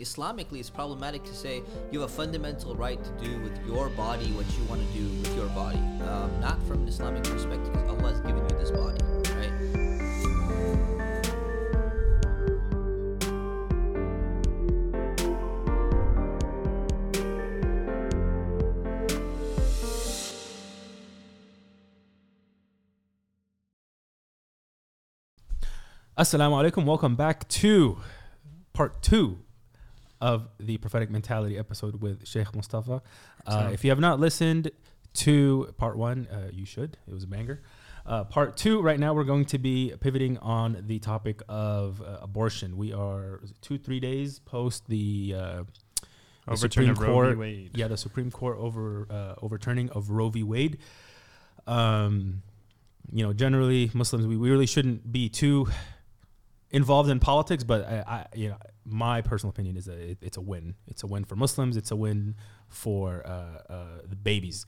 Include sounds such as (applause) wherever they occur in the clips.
Islamically, it's problematic to say you have a fundamental right to do with your body what you want to do with your body. Um, not from an Islamic perspective, because Allah has given you this body, right? Assalamu alaikum. Welcome back to part two of the prophetic mentality episode with Sheikh Mustafa. Uh, if you have not listened to part one, uh, you should. It was a banger. Uh, part two, right now, we're going to be pivoting on the topic of uh, abortion. We are two, three days post the, uh, the Overturn of Roe v. Court. Yeah, the Supreme Court over uh, overturning of Roe v. Wade. Um, you know, generally Muslims we, we really shouldn't be too involved in politics, but I, I you know, my personal opinion is that it, it's a win. It's a win for Muslims. It's a win for uh, uh, the babies.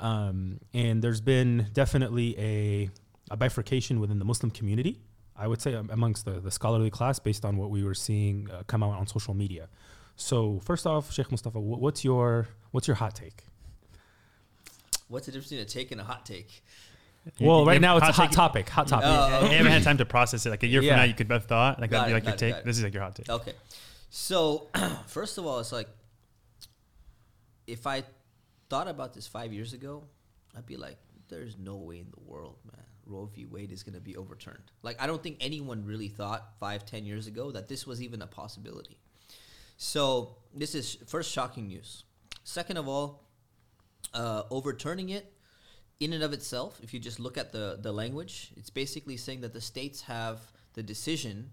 Um, and there's been definitely a, a bifurcation within the Muslim community. I would say amongst the, the scholarly class, based on what we were seeing uh, come out on social media. So first off, Sheikh Mustafa, wh- what's your what's your hot take? What's the difference between a take and a hot take? You- Well, right now it's a hot hot take- topic. Hot topic. Oh, You haven't had time to process it. Like a year Yeah. from now, you could both thought like Got that'd be it, like your got it, take. it. This is like your hot take. Okay. So, (clears throat) first of all, it's like if I thought about this five years ago, I'd be like, there's no way in the world, man. Roe v. Wade is going to be overturned. Like, I don't think anyone really thought five, ten years ago that this was even a possibility. So, this is first shocking news. Second of all, uh, overturning it in and of itself, if you just look at the, the language, it's basically saying that the states have the decision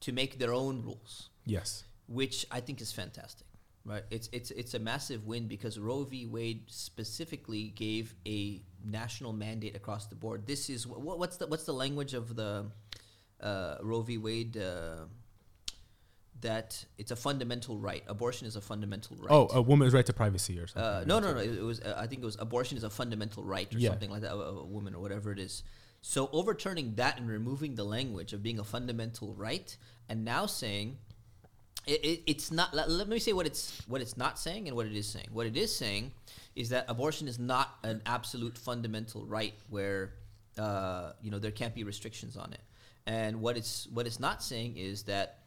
to make their own rules Yes. which I think is fantastic. Right? It's it's it's a massive win because Roe v. Wade specifically gave a national mandate across the board. This is what, what's the what's the language of the uh, Roe v. Wade uh, that it's a fundamental right. Abortion is a fundamental right. Oh, a woman's right to privacy or something. Uh, no, no, no. It, it was. Uh, I think it was abortion is a fundamental right or Yeah. something like that. A, a woman or whatever it is. So overturning that and removing the language of being a fundamental right, and now saying it, it, it's not. Let, let me say what it's what it's not saying and what it is saying. What it is saying is that abortion is not an absolute fundamental right where uh, you know there can't be restrictions on it. And what it's what it's not saying is that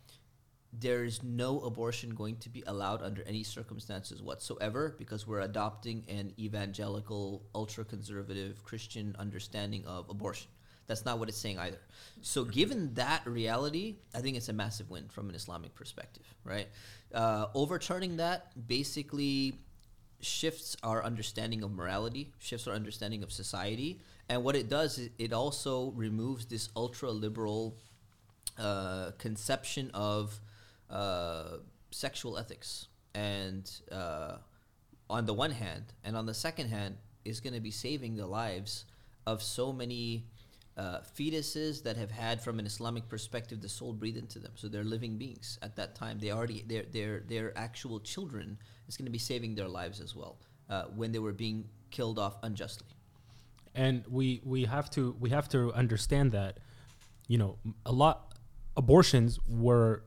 there is no abortion going to be allowed under any circumstances whatsoever because we're adopting an evangelical, ultra conservative Christian understanding of abortion. That's not what it's saying either. So, given that reality, I think it's a massive win from an Islamic perspective, right? Uh, overturning that basically shifts our understanding of morality, shifts our understanding of society, and what it does is it also removes this ultra liberal uh, conception of uh, sexual ethics, and uh, on the one hand, and on the second hand, is going to be saving the lives of so many uh, fetuses that have had, from an Islamic perspective, the soul breathed into them. So they're living beings at that time. They already, their their their actual children is going to be saving their lives as well uh, when they were being killed off unjustly. and we we have to we have to understand that you know a lot abortions were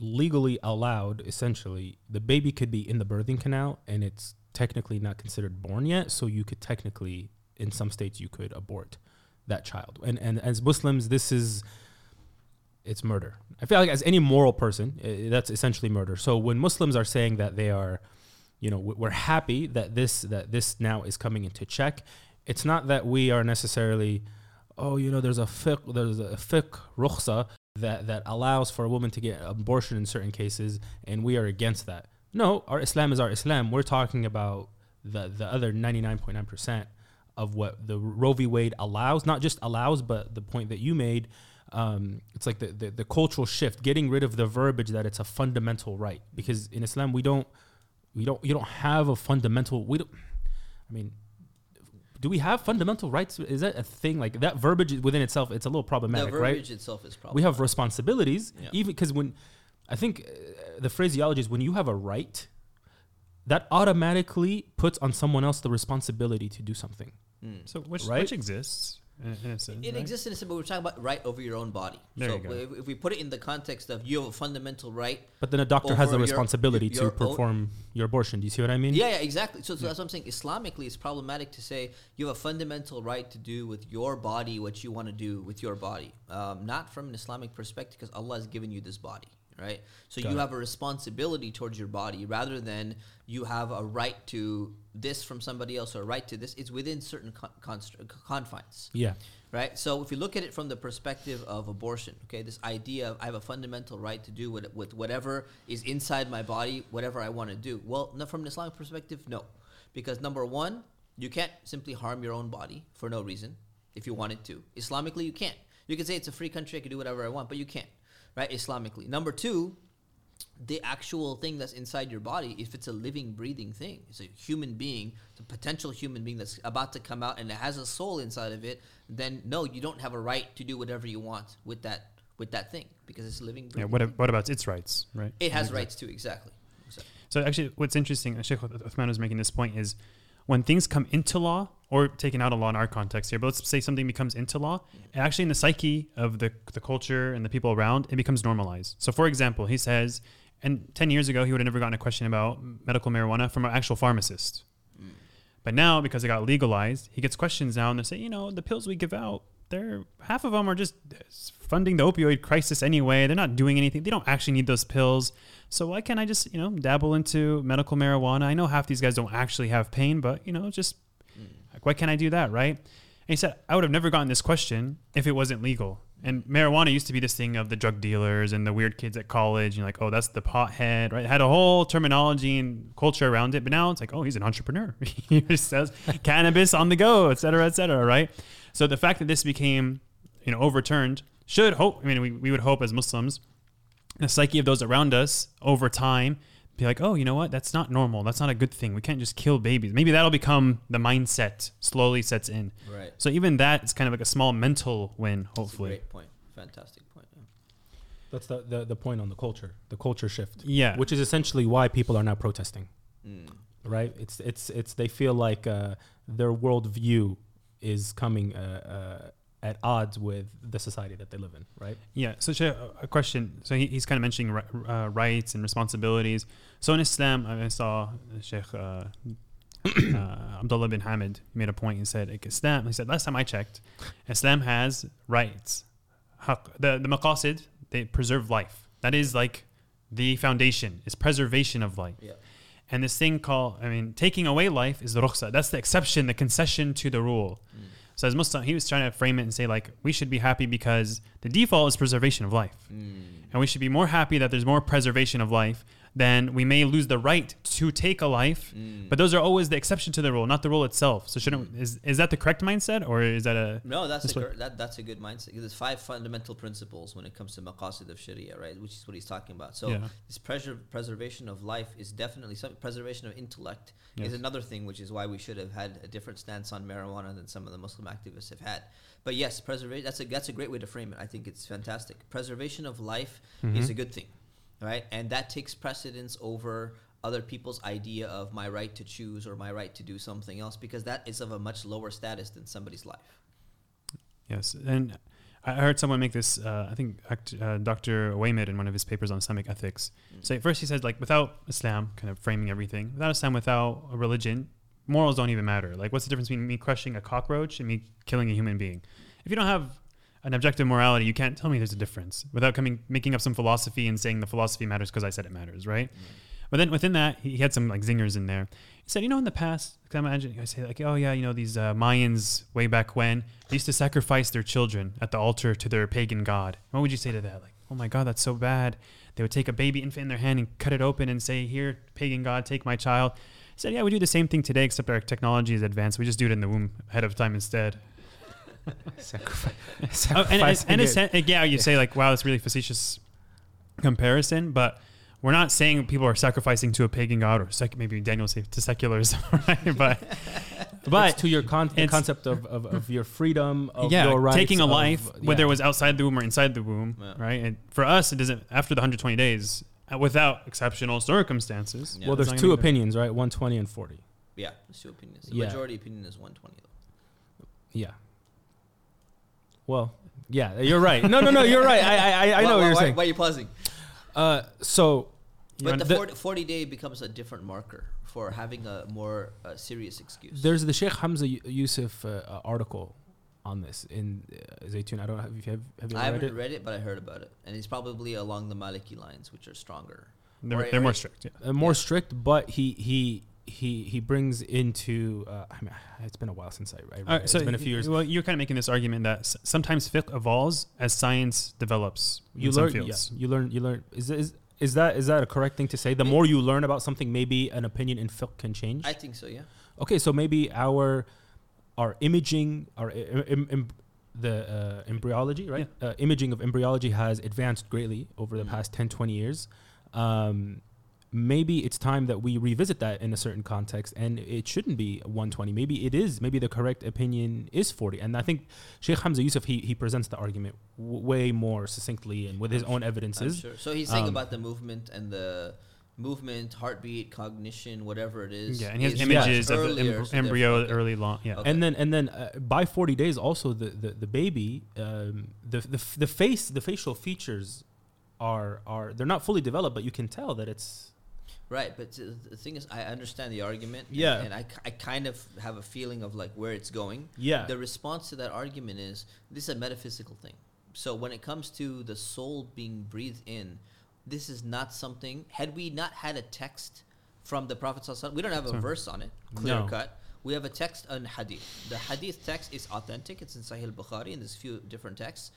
legally allowed essentially the baby could be in the birthing canal and it's technically not considered born yet so you could technically in some states you could abort that child. And and as muslims this is it's murder. I feel like as any moral person i that's essentially murder. So when muslims are saying that they are you know we- we're happy that this that this now is coming into check it's not that we are necessarily oh you know there's a fiqh there's a fiqh rukhsa that that allows for a woman to get abortion in certain cases and we are against that no our islam is our islam we're talking about the the other 99.9% of what the Roe v. Wade allows, not just allows, but the point that you made, um, it's like the, the, the cultural shift, getting rid of the verbiage that it's a fundamental right. Because in Islam, we don't, we don't, you don't have a fundamental, we don't, I mean, do we have fundamental rights? Is that a thing? Like that verbiage within itself, it's a little The problematic, right? verbiage itself is probably we have responsibilities Yeah. even because when i think uh, the phraseology is when you have a right that automatically puts on someone else the responsibility to do something Mm. So which Right? which exists. In, a sense. It right? exists in a sense, but we're talking about right over your own body. There so you go. if, if we put it in the context of you have a fundamental right But then a doctor has a your- responsibility your to own- perform your abortion. Do you see what I mean? Yeah, yeah, exactly. So, so that's what I'm saying. Islamically, it's problematic to say you have a fundamental right to do with your body what you want to do with your body. Um, not from an Islamic perspective, because Allah has given you this body, right? So Got you it. have a responsibility towards your body rather than you have a right to this from somebody else or a right to this. It's within certain con- constr- confines Yeah. right? So if you look at it from the perspective of abortion, okay, this idea of I have a fundamental right to do with, with whatever is inside my body, whatever I want to do. Well, no, from an Islamic perspective, no, because number one, you can't simply harm your own body for no reason if you wanted to. Islamically, you can't. You can say it's a free country, I can do whatever I want, but you can't, right? Islamically. Number two, the actual thing that's inside your body, if it's a living, breathing thing, it's a human being, it's a potential human being that's about to come out and it has a soul inside of it, then no, you don't have a right to do whatever you want with that with that thing because it's a living. Yeah. What, thing. what about its rights, right? It has rights too, exactly. exactly. So actually, what's interesting, Sheikh Uthman was making this point is when things come into law or taken out of law in our context here, but let's say something becomes into law, actually in the psyche of the, the culture and the people around, it becomes normalized. So for example, he says, and 10 years ago, he would have never gotten a question about medical marijuana from an actual pharmacist. Mm. But now, because it got legalized, he gets questions now and they say, you know, the pills we give out, they're half of them are just uh, funding the opioid crisis anyway. They're not doing anything. They don't actually need those pills. So why can't I just, you know, dabble into medical marijuana? I know half these guys don't actually have pain, but you know, just like, why can't I do that, right? And he said, I would have never gotten this question if it wasn't legal. And marijuana used to be this thing of the drug dealers and the weird kids at college. And you're like, oh, that's the pothead, right? It had a whole terminology and culture around it. But now it's like, oh, he's an entrepreneur. (laughs) he just sells cannabis on the go, et cetera, et cetera, right? So the fact that this became, you know, overturned should hope, I mean, we, we would hope as Muslims, the psyche of those around us over time be like, oh, you know what? That's not normal. That's not a good thing. We can't just kill babies. Maybe that'll become the mindset slowly sets in. Right. So even that is kind of like a small mental win, That's a hopefully. great point. Fantastic point. yeah. That's the, the, the point on the culture, the culture shift. Yeah. Which is essentially why people are now protesting, Mm. right? It's it's it's they feel like uh, their worldview is coming uh, uh, at odds with the society that they live in, right? Yeah. So, Sheikh, a a question. So he, he's kind of mentioning ri- uh, rights and responsibilities. So in Islam, I saw Sheikh uh, (coughs) uh, Abdullah bin Hamid made a point and said, like, Islam. He said last time I checked, Islam has rights. The the maqasid they preserve life. That is like the foundation. Is preservation of life. Yeah. And this thing called, I mean, taking away life is the rukhsa. That's the exception, the concession to the rule. Mm. So as Muslim, he was trying to frame it and say like, we should be happy because the default is preservation of life. Mm. And we should be more happy that there's more preservation of life than we may lose the right to take a life. Mm. But those are always the exception to the rule, not the rule itself. So shouldn't is is that the correct mindset or is that a No, that's a, cor- that, that's a good mindset. There's five fundamental principles when it comes to maqasid of Sharia, right? Which is what he's talking about. So Yeah. this preser- preservation of life is definitely some preservation of intellect Yes. is another thing, which is why we should have had a different stance on marijuana than some of the Muslim activists have had. But yes, preservation that's a that's a great way to frame it. I think it's fantastic. Preservation of life Mm-hmm. is a good thing, right? And that takes precedence over other people's idea of my right to choose or my right to do something else because that is of a much lower status than somebody's life. Yes, and I heard someone make this. Uh, I think uh, Dr. Waymed in one of his papers on Islamic ethics. So first he says like without Islam, kind of framing everything. Without Islam, without a religion, morals don't even matter. Like what's the difference between me crushing a cockroach and me killing a human being? If you don't have an objective morality, you can't tell me there's a difference without coming making up some philosophy and saying the philosophy matters because I said it matters, right? But then within that, he had some like zingers in there. He said, you know, in the past, I imagine I say like, oh yeah, you know, these uh, Mayans way back when they used to sacrifice their children at the altar to their pagan god. What would you say to that? Like, oh my god, that's so bad. They would take a baby infant in their hand and cut it open and say, here, pagan god, take my child. He said, yeah, we do the same thing today, except our technology is advanced. We just do it in the womb ahead of time instead. (laughs) Sacrifice. Oh, and, and, sacrificing and it. it's, yeah, you say like, wow, that's really facetious comparison, but we're not saying people are sacrificing to a pagan god or sec- maybe Daniel say to secularism, (laughs) right? But but it's to your con- the concept of, of, of your freedom, of yeah, your rights, taking a of- life, whether it was outside the womb or inside the womb, Yeah. right? And for us, it doesn't. After the 120 days, uh, without exceptional circumstances, Yeah. well, there's two gonna opinions, right? 120 and 40. Yeah, there's two opinions. The Yeah. majority opinion is 120 though. Yeah. Well, yeah, you're right. No, no, no, you're right. I, I, I- I know Why- what you're why, saying. Why are you pausing? Uh, so, But the, the- 40, 40 day becomes a different marker for having a more uh, serious excuse. there's the Sheikh Hamza Yusuf uh, uh, article on this in uh, Zaytun. I don't know have you have, have you I read haven't it? read it, but I heard about it, and it's probably along the Maliki lines, which are stronger. They're, Or- they're or- more strict. Yeah. uh, more Yeah. strict, but he he he he brings into. Uh, I mean, it's been a while since I, I read All right, it. so it's been a few years. Well, you're kind of making this argument that s- sometimes fiqh evolves as science develops You in some learn, yeah, you learn, you learn. Is, is is that is that a correct thing to say? The It- more you learn about something, maybe an opinion in fiqh can change. I think so. Yeah. okay, so maybe our our imaging, our im- im- the uh, embryology, right? Uh, imaging of embryology has advanced greatly over the Mm. past 10, 20 years. Um, maybe it's time that we revisit that in a certain context, and it shouldn't be 120. Maybe it is. Maybe the correct opinion is 40. And I think Sheikh Hamza Yusuf he he presents the argument w- way more succinctly and with his I'm own I'm evidences. sure. So he's saying Um, about the movement and the movement, heartbeat, cognition, whatever it is. Yeah, and he has images much of the em- so embryo okay. early long. Yeah. Okay. and then and then uh, by 40 days also the the, the baby um, the, the the face the facial features are are they're not fully developed but you can tell that it's Right, but the thing is, I understand the argument. and- Yeah. And, I kind of have a feeling of like where it's going. yeah The response to that argument is this is a metaphysical thing. So when it comes to the soul being breathed in, this is not something. Had we not had a text from the Prophet, we don't have a verse on it, clear No. cut. We have a text on hadith. The hadith text is authentic. It's in Sahih al-Bukhari, and there's a few different texts.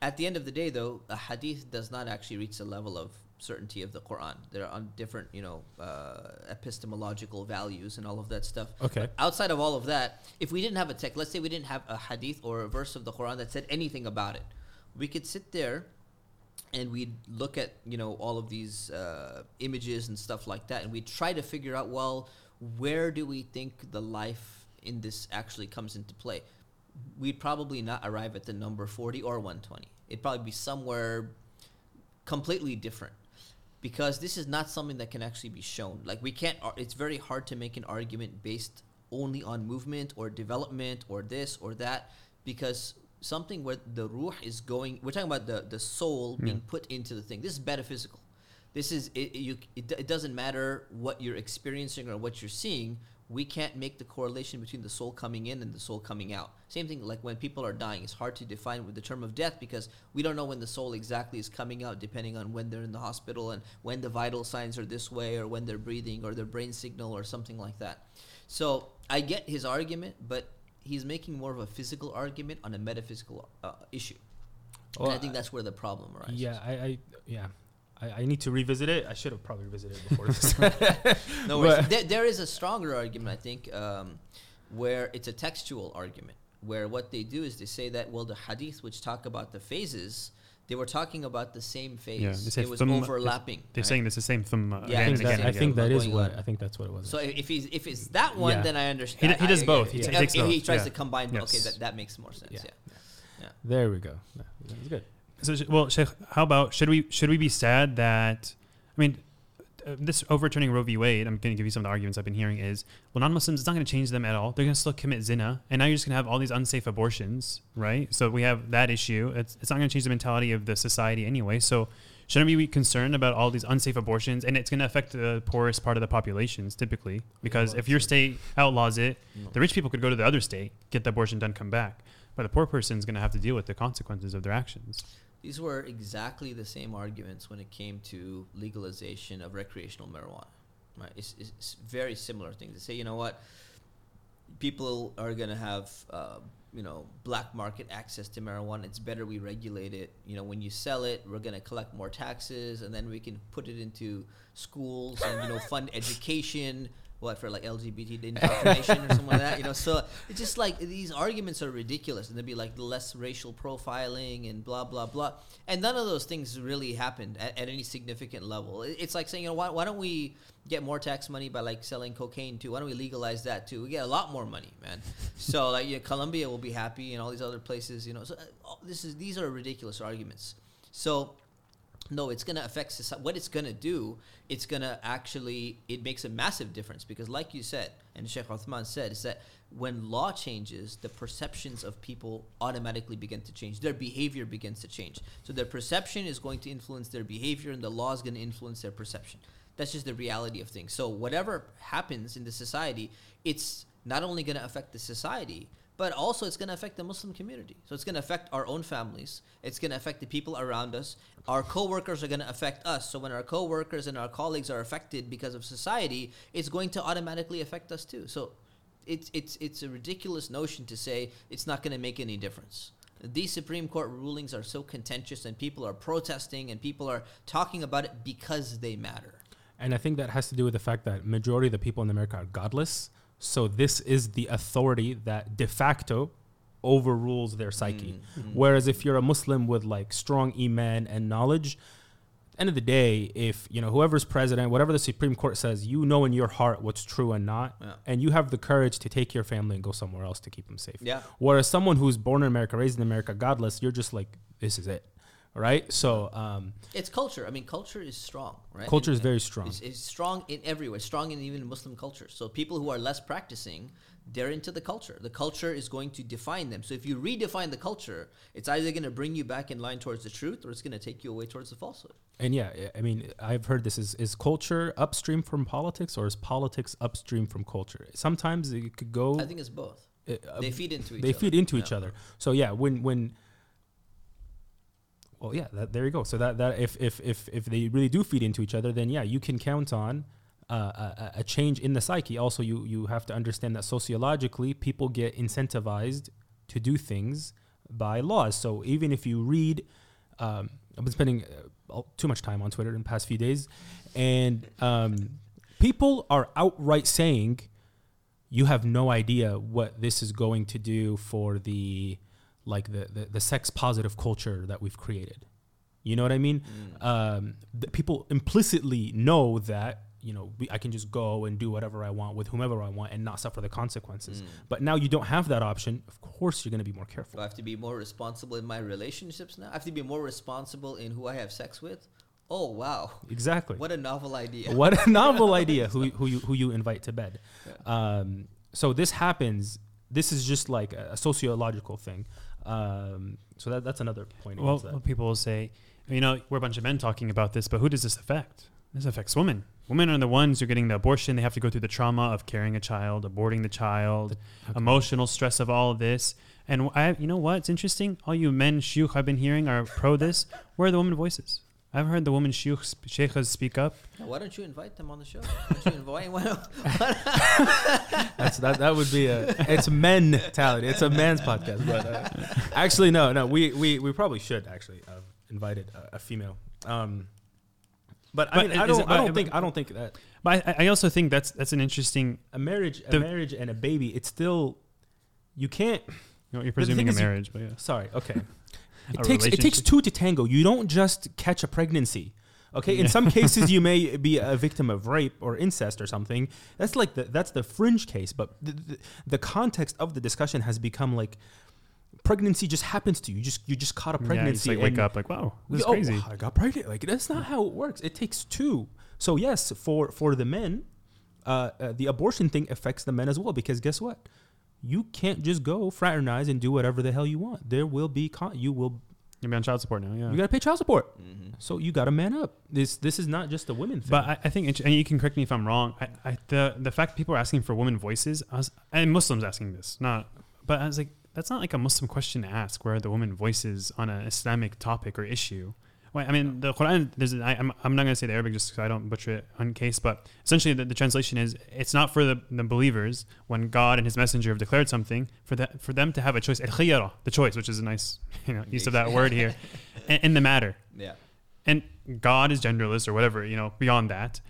At the end of the day, though, a hadith does not actually reach the level of certainty of the Quran. They're on different, you know, uh, epistemological values and all of that stuff. Okay. But outside of all of that, if we didn't have a text, let's say we didn't have a hadith or a verse of the Quran that said anything about it, we could sit there and we'd look at you know all of these uh, images and stuff like that, and we'd try to figure out well where do we think the life in this actually comes into play. We'd probably not arrive at the number forty or one twenty. It'd probably be somewhere completely different because this is not something that can actually be shown. Like we can't. ar- It's very hard to make an argument based only on movement or development or this or that because something where the ruh is going. We're talking about the the soul being put into the thing. This is metaphysical. This is it. You. It, it doesn't matter what you're experiencing or what you're seeing. We can't make the correlation between the soul coming in and the soul coming out. Same thing like when people are dying. It's hard to define with the term of death because we don't know when the soul exactly is coming out, depending on when they're in the hospital and when the vital signs are this way, or when they're breathing, or their brain signal, or something like that. So I get his argument, but he's making more of a physical argument on a metaphysical uh, issue. Well, and I think that's where the problem arises. yeah I, I yeah I, I need to revisit it I should have probably revisited it before this (laughs) No worries. There, there is a stronger argument, I think, um, where it's a textual argument, where what they do is they say that, well, the hadith which talk about the phases, they were talking about the same phase. Yeah, they say it was thumma- overlapping. They're right? saying it's the same thumb uh, Yeah, I again think and that again. I think that is what. I think that's what it was So if if he's if it's that one, Yeah. then I understand. he does I- I- both. I- He if- takes if he both, tries yeah. to combine. Okay, that, that makes more sense. Yeah. Yeah. there we go Yeah, that's good So, well, Sheikh, how about should we should we be sad that I mean, uh, this overturning Roe v. Wade? I'm going to give you some of the arguments I've been hearing. Is well, non-Muslims, it's not going to change them at all. They're going to still commit zina, and now you're just going to have all these unsafe abortions, right? So we have that issue. It's it's not going to change the mentality of the society anyway. So shouldn't we be concerned about all these unsafe abortions? And it's going to affect the poorest part of the populations typically, because if your state outlaws it, the rich people could go to the other state, get the abortion done, come back. But the poor person is going to have to deal with the consequences of their actions. These were exactly the same arguments when it came to legalization of recreational marijuana. Right? It's, it's, very similar things. They say, you know what, people are going to have, uh, you know, black market access to marijuana. It's better we regulate it. You know, when you sell it, we're going to collect more taxes, and then we can put it into schools and you know fund education. What for like LGBT indoctrination or something like that, you know? So it's just like these arguments are ridiculous, and they'd be like less racial profiling and blah blah blah, and none of those things really happened at, at any significant level. It's like saying, you know, why, why don't we get more tax money by like selling cocaine too? Why don't we legalize that too? We get a lot more money, man. so (laughs) like, yeah, Colombia will be happy, and all these other places, you know. So uh, this is these are ridiculous arguments. So no, it's going to affect society. What it's going to do, it's going to actually, it makes a massive difference because, like you said, and Sheikh Uthman said, is that when law changes, the perceptions of people automatically begin to change. Their behavior begins to change. So their perception is going to influence their behavior, and the law is going to influence their perception. That's just the reality of things. So whatever happens in the society, it's not only going to affect the society, but also it's going to affect the Muslim community. So it's going to affect our own families. It's going to affect the people around us. Our coworkers are going to affect us. So when our coworkers and our colleagues are affected because of society, it's going to automatically affect us too. So it's it's it's a ridiculous notion to say it's not going to make any difference. These Supreme Court rulings are so contentious, and people are protesting, and people are talking about it because they matter. And I think that has to do with the fact that majority of the people in America are godless. So this is the authority that de facto overrules their psyche. Mm, Whereas if you're a Muslim with like strong iman and knowledge, end of the day, if you know whoever's president, whatever the Supreme Court says, you know in your heart what's true and not, Yeah. and you have the courage to take your family and go somewhere else to keep them safe. Yeah. Whereas someone who's born in America, raised in America, godless, you're just like, this is it, right? So um, It's culture. I mean, culture is strong, right? culture And- is very strong. It's, it's strong in everywhere, strong in even Muslim culture. So people who are less practicing, they're into the culture. The culture is going to define them. So if you redefine the culture, it's either going to bring you back in line towards the truth, or it's going to take you away towards the falsehood. And yeah, I mean, I've heard this is is culture upstream from politics, or is politics upstream from culture? Sometimes it could go. I think it's both. uh, They feed into each they other. feed into each other. So yeah, when when well, yeah, that, there you go. So that that if if if if they really do feed into each other, then yeah, you can count on. Uh, a, a change in the psyche. Also, you you have to understand that sociologically, people get incentivized to do things by laws. So even if you read, um, I've been spending uh, too much time on Twitter in the past few days, and um, people are outright saying you have no idea what this is going to do for the like the the, the sex positive culture that we've created. You know what I mean? Um, the people implicitly know that you know we, I can just go and do whatever I want with whomever I want and not suffer the consequences. But now you don't have that option. Of course, you're going to be more careful. Do I have to be more responsible in my relationships now? I have to be more responsible in who I have sex with? Oh, wow. Exactly. What a novel idea. (laughs) what a novel idea (laughs) who, who you who you invite to bed um, so this happens this is just like a, a sociological thing um, so that, that's another point Well, that. well, people will say, you know, we're a bunch of men talking about this, but who does this affect? This affects women. Women are the ones who are getting the abortion. They have to go through the trauma of carrying a child, aborting the child, emotional stress of all of this. And I, you know what? It's interesting. All you men shuyukh I've been hearing are pro this. Where are the women voices? I've heard the woman shuyukh sp- sheikhs speak up. Now, why don't you invite them on the show? Why don't you invite (laughs) (laughs) That's that. That would be a. It's mentality. It's a man's podcast. But uh, actually, no, no. We, we we probably should actually have invited a, a female. Um, but, I mean, I don't. it- I don't think. I don't think that But I, I also think that's that's an interesting. a marriage, a marriage, and a baby. It's still. You can't. You know, you're presuming a is you- marriage, but yeah. Sorry. Okay. It takes it takes two to tango. You don't just catch a pregnancy. Okay. In Yeah. some cases, you (laughs) may be a victim of rape or incest or something. That's like the that's the fringe case. But the, the, the context of the discussion has become like pregnancy just happens to you. You just you just caught a Yeah, pregnancy. just, like wake up like, wow, this is oh, crazy. I got pregnant. Like that's not how it works. It takes two. So yes, for for the men, uh, uh, the abortion thing affects the men as well because guess what? You can't just go fraternize and do whatever the hell you want. There will be con- you will You'll be on child support now. Yeah. you got to pay child support. Mhm. So you got to man up. This this is not just a women thing. But I, I think, and you can correct me if I'm wrong. I, I, the the fact people are asking for women voices, I was, and Muslims asking this, not. But I was like, that's not like a Muslim question to ask. Where are the women voices on an Islamic topic or issue? Well, I mean, the Quran. There's. I, I'm. I'm not going to say the Arabic just because I don't butcher it on case. But essentially, the, the translation is: it's not for the, the believers when God and His Messenger have declared something for that for them to have a choice. The choice, which is a nice (laughs) you know use of that word here, in, the matter Yeah. and God is genderless or whatever, you know, beyond that.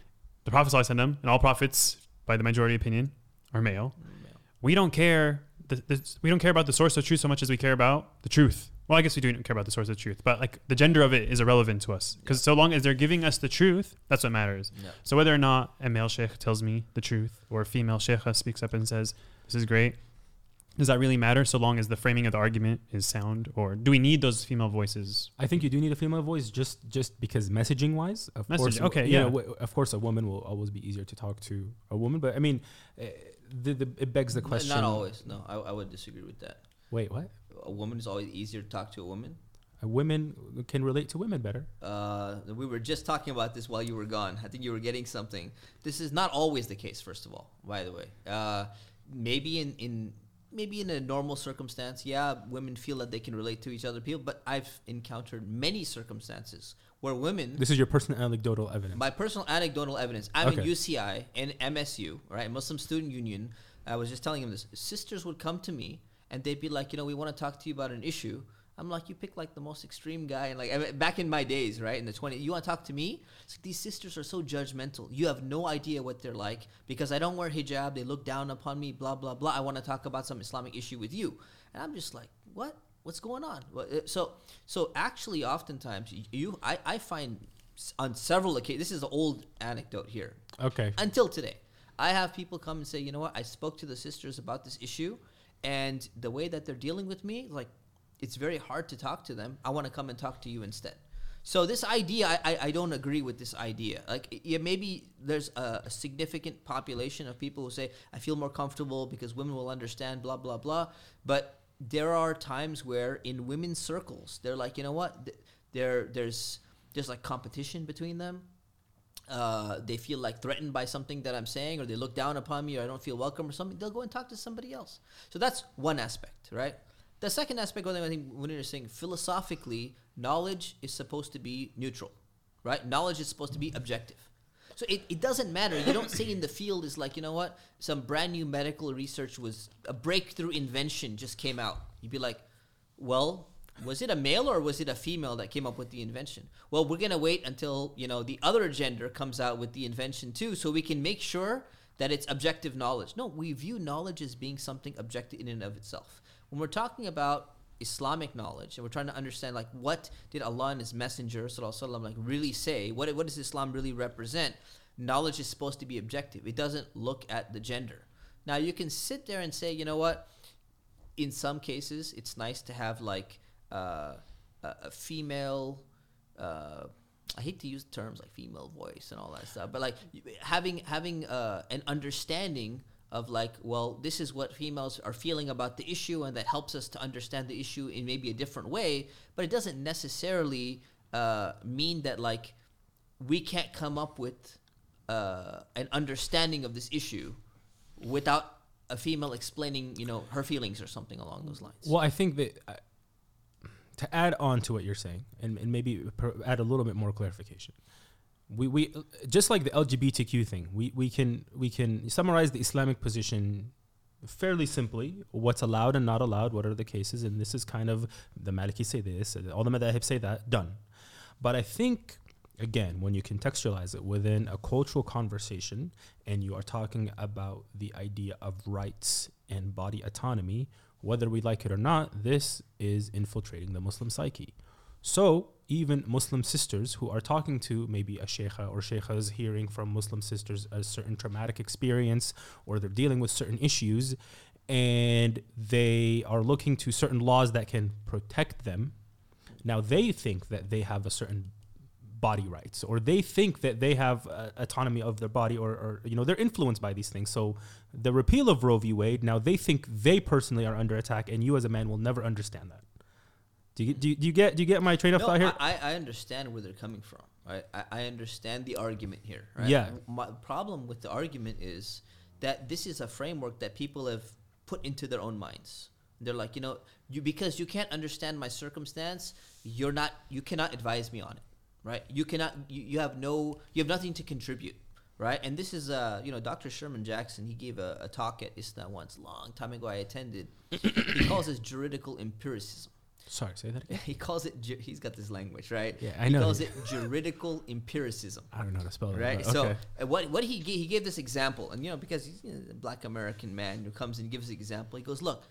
The Prophet and all prophets, by the majority opinion, are male. We don't care. The, the, we don't care about the source of truth so much as we care about the truth. Well, I guess we do care about the source of truth, but like the gender of it is irrelevant to us because so long as they're giving us the truth, that's what matters. Yeah. So whether or not a male sheikh tells me the truth or a female sheikha speaks up and says, "This is great," Does that really matter so long as the framing of the argument is sound? Or do we need those female voices? I think you do need a female voice just just because messaging wise, of course. Okay, yeah. know, w- of course, a woman will always be easier to talk to a woman, but I mean, uh, the, the, it begs the question. Not always. No, I, I would disagree with that. Wait, what? A woman is always easier to talk to a woman. Uh, women can relate to women better. Uh, we were just talking about this while you were gone. I think you were getting something. This is not always the case. First of all, by the way, uh, maybe in in maybe in a normal circumstance, yeah, women feel that they can relate to each other. People, but I've encountered many circumstances where women. This is your personal anecdotal evidence. My personal anecdotal evidence. I'm in UCI and MSU, right? Muslim Student Union. I was just telling him this. Sisters would come to me and they'd be like, you know, we want to talk to you about an issue. I'm like, you pick like the most extreme guy, and like I mean, back in my days, right in the 20s, you want to talk to me? It's like, these sisters are so judgmental. You have no idea what they're like because I don't wear hijab. They look down upon me. Blah blah blah. I want to talk about some Islamic issue with you, and I'm just like, what? What's going on? Uh, So so actually, oftentimes you, I, I find on several occasions. This is an old anecdote here okay. until today. I have people come and say, you know what? I spoke to the sisters about this issue, and the way that they're dealing with me, like, it's very hard to talk to them. I want to come and talk to you instead. So this idea, I, I, I don't agree with this idea. Like, yeah, maybe there's a, a significant population of people who say, I feel more comfortable because women will understand, blah blah blah. But there are times where in women's circles, they're like, you know what? Th- There there's there's like competition between them uh, they feel like threatened by something that I'm saying, or they look down upon me, or I don't feel welcome, or something, they'll go and talk to somebody else. So that's one aspect, right? The second aspect, I think, when you're saying philosophically, knowledge is supposed to be neutral, right? Knowledge is supposed to be objective. So it, it doesn't matter. You don't say in the field is like, you know what? Some brand new medical research was a breakthrough invention just came out. You'd be like, well, was it a male or was it a female that came up with the invention? Well, we're gonna wait until you know the other gender comes out with the invention too, so we can make sure that it's objective knowledge. No, we view knowledge as being something objective in and of itself. When we're talking about Islamic knowledge and we're trying to understand like what did Allah and His Messenger wasallam like really say? What what does Islam really represent? Knowledge is supposed to be objective. It doesn't look at the gender. Now you can sit there and say, you know what? in some cases, it's nice to have like uh, a, female. Uh, I hate to use terms like female voice and all that stuff, but like having having uh, an understanding of like, well, this is what females are feeling about the issue, and that helps us to understand the issue in maybe a different way. But it doesn't necessarily uh, mean that like we can't come up with uh, an understanding of this issue without a female explaining, you know, her feelings or something along those lines. Well, I think that uh, to add on to what you're saying, and, and maybe add a little bit more clarification, we, we just like the LGBTQ thing, we, we can we can summarize the Islamic position fairly simply. What's allowed and not allowed, what are the cases, and this is kind of the Maliki say this, all the Madhahib say that, done. But I think again, when you contextualize it within a cultural conversation and you are talking about the idea of rights and body autonomy, whether we like it or not, this is infiltrating the Muslim psyche. So, even Muslim sisters who are talking to maybe a sheikha or sheikhas hearing from Muslim sisters a certain traumatic experience or they're dealing with certain issues and they are looking to certain laws that can protect them. Now, they think that they have a certain body rights or they think that they have uh, autonomy of their body or, or you know they're influenced by these things so the repeal of roe v wade now they think they personally are under attack and you as a man will never understand that do you, do you, do you get do you get my train of no, thought here I, I understand where they're coming from. Right? I, I understand the argument here. Right? Yeah. My problem with the argument is that this is a framework that people have put into their own minds. They're like, you know, you because you can't understand my circumstance, you're not, you cannot advise me on it, right? You cannot, you, you have no, you have nothing to contribute, right? And this is, uh, you know, Dr. Sherman Jackson. He gave a, a talk at ISNA once, long time ago. I attended. (coughs) he calls this juridical empiricism sorry say that again (laughs) he calls it ju- he's got this language right Yeah, I he know. calls it juridical empiricism i don't know how to spell it right but so uh, what what he gave, he gave this example and you know because he's you know, a black american man who comes and gives the example he goes look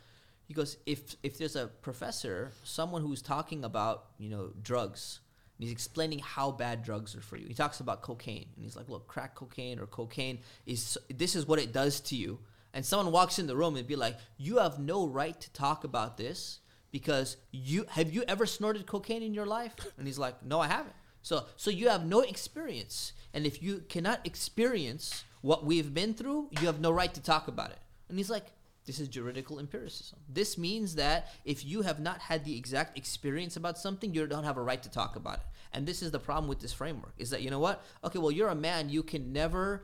he goes if if there's a professor someone who's talking about you know drugs and he's explaining how bad drugs are for you he talks about cocaine and he's like look crack cocaine or cocaine is this is what it does to you and someone walks in the room and be like, "You have no right to talk about this because you have you ever snorted cocaine in your life?" And he's like, "No, I haven't." So so you have no experience, and if you cannot experience what we've been through, you have no right to talk about it. And he's like, this is juridical empiricism. This means that if you have not had the exact experience about something, you don't have a right to talk about it. And this is the problem with this framework is that, you know what? Okay, well, you're a man. You can never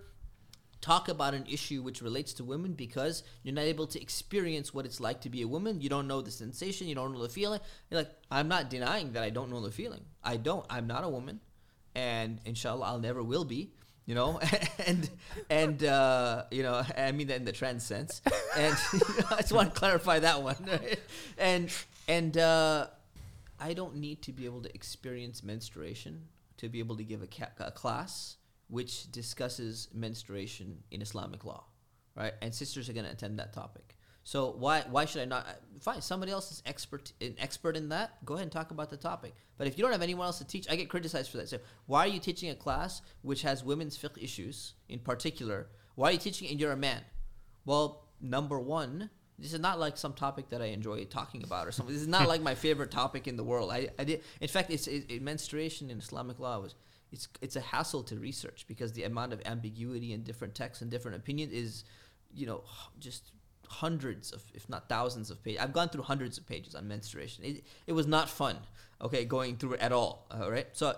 talk about an issue which relates to women because you're not able to experience what it's like to be a woman. You don't know the sensation. You don't know the feeling. You're like, I'm not denying that I don't know the feeling. I don't. I'm not a woman. And inshallah, I'll never will be you know, (laughs) and and uh, you know, I mean that in the trans sense, and (laughs) I just want to clarify that one, (laughs) and and uh, I don't need to be able to experience menstruation to be able to give a, ca- a class which discusses menstruation in Islamic law, right? And sisters are going to attend that topic. So why why should I not? Fine, somebody else is expert an expert in that. Go ahead and talk about the topic. But if you don't have anyone else to teach, I get criticized for that. So why are you teaching a class which has women's fiqh issues in particular? Why are you teaching and you're a man? Well, number one, this is not like some topic that I enjoy talking about or something. This is not like my (laughs) favorite topic in the world. I, I did, in fact, it's it, it, menstruation in Islamic law was it's it's a hassle to research because the amount of ambiguity in different texts and different opinions is, you know, (sighs) just hundreds of, if not thousands of pages. I've gone through hundreds of pages on menstruation. It, it was not fun, okay, going through it at all, all right? So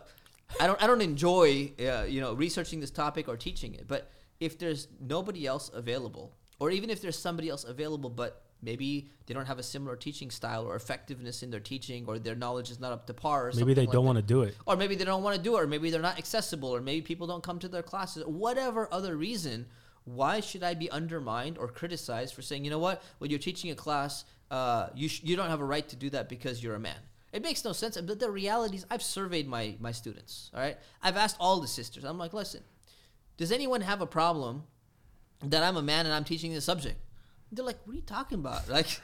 I don't, I don't enjoy, uh, you know, researching this topic or teaching it. But if there's nobody else available, or even if there's somebody else available, but maybe they don't have a similar teaching style or effectiveness in their teaching, or their knowledge is not up to par. maybe they like don't want to do it, or maybe they don't want to do it, or maybe they're not accessible, or maybe people don't come to their classes, whatever other reason why should I be undermined or criticized for saying, you know what, when you're teaching a class, uh, you, sh- you don't have a right to do that because you're a man? It makes no sense. But the reality is, I've surveyed my, my students, all right? I've asked all the sisters. I'm like, listen, does anyone have a problem that I'm a man and I'm teaching this subject? They're like, what are you talking about? (laughs) Like,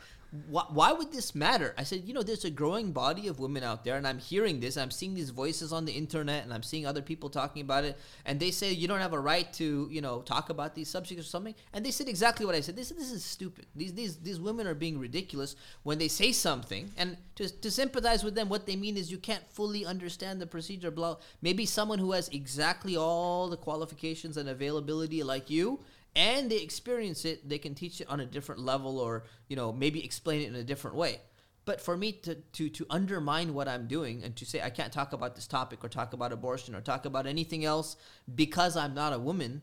why, why would this matter? I said, you know, there's a growing body of women out there, and I'm hearing this. I'm seeing these voices on the internet, and I'm seeing other people talking about it. And they say you don't have a right to, you know, talk about these subjects or something. And they said exactly what I said. They said this is stupid. These these these women are being ridiculous when they say something. And to to sympathize with them, what they mean is you can't fully understand the procedure. Blah. Maybe someone who has exactly all the qualifications and availability like you and they experience it, they can teach it on a different level or, you know, maybe explain it in a different way. But for me to, to, to undermine what I'm doing and to say I can't talk about this topic or talk about abortion or talk about anything else because I'm not a woman,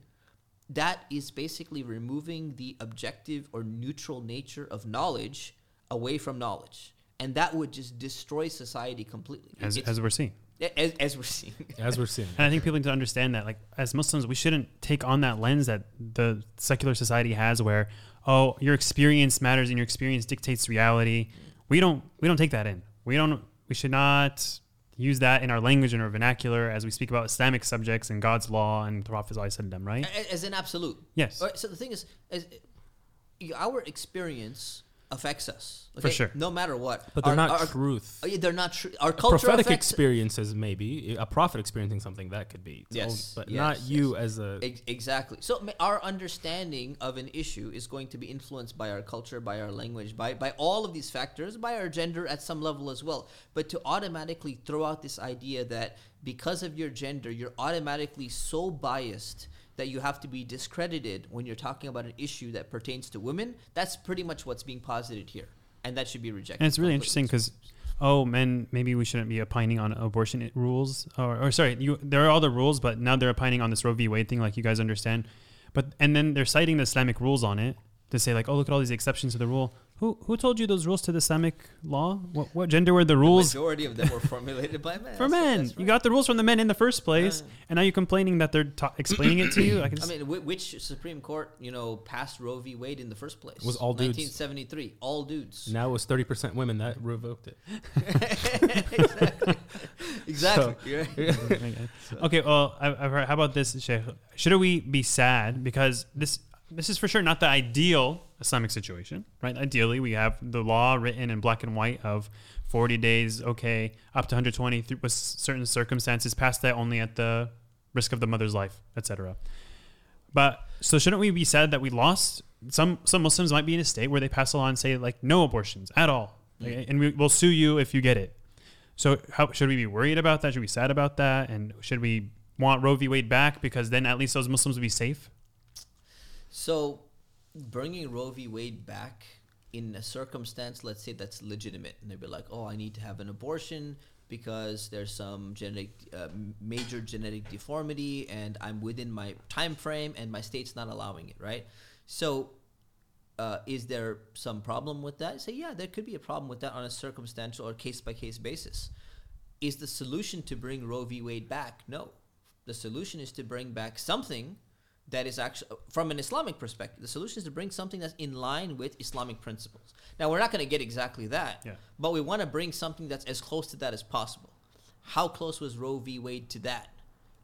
that is basically removing the objective or neutral nature of knowledge away from knowledge. And that would just destroy society completely. As, as we're seeing. As, as, we're seeing. (laughs) as we're seeing. And I think people need to understand that, like, as Muslims, we shouldn't take on that lens that the secular society has, where, oh, your experience matters and your experience dictates reality. We don't. We don't take that in. We don't. We should not use that in our language and our vernacular as we speak about Islamic subjects and God's law and the Prophet them, right? As an absolute. Yes. Right, so the thing is, as our experience affects us. Okay? For sure. No matter what. But they're our, not our, truth. Oh, they're not true. Our culture prophetic experiences maybe a prophet experiencing something that could be. Yes. but yes, not you yes. as a exactly. So our understanding of an issue is going to be influenced by our culture, by our language, by by all of these factors, by our gender at some level as well. But to automatically throw out this idea that because of your gender, you're automatically so biased that you have to be discredited when you're talking about an issue that pertains to women, that's pretty much what's being posited here. And that should be rejected. And it's really interesting because, oh, men, maybe we shouldn't be opining on abortion rules. Or, or sorry, you, there are all the rules, but now they're opining on this Roe v. Wade thing, like you guys understand. But And then they're citing the Islamic rules on it to say, like, oh, look at all these exceptions to the rule. Who who told you those rules to the Islamic law? What, what gender were the rules? The majority of them were formulated by men. (laughs) For men, right. you got the rules from the men in the first place, yeah. and now you're complaining that they're ta- explaining it to you. I, I mean, which Supreme Court, you know, passed Roe v. Wade in the first place? It was all dudes. 1973, all dudes. Now it was 30 percent women that revoked it. (laughs) exactly. exactly. So. (laughs) okay. Well, I've, I've heard, how about this, Sheikh? Should we be sad because this this is for sure not the ideal Islamic situation, right? Ideally, we have the law written in black and white of 40 days, okay, up to 120 th- with certain circumstances, past that only at the risk of the mother's life, etc. But so shouldn't we be sad that we lost some some Muslims might be in a state where they pass a law and say like no abortions at all, Like, and we, we'll sue you if you get it. So how should we be worried about that? Should we be sad about that? And should we want Roe v. Wade back because then at least those Muslims would be safe? So, bringing Roe v. Wade back in a circumstance, let's say that's legitimate, and they'd be like, "Oh, I need to have an abortion because there's some genetic, uh, major genetic deformity, and I'm within my time frame, and my state's not allowing it." Right? So, uh, is there some problem with that? Say, yeah, there could be a problem with that on a circumstantial or case by case basis. Is the solution to bring Roe v. Wade back? No. The solution is to bring back something that is actually, from an Islamic perspective, the solution is to bring something that's in line with Islamic principles. Now, we're not going to get exactly that, Yeah. but we want to bring something that's as close to that as possible. How close was Roe v. Wade to that?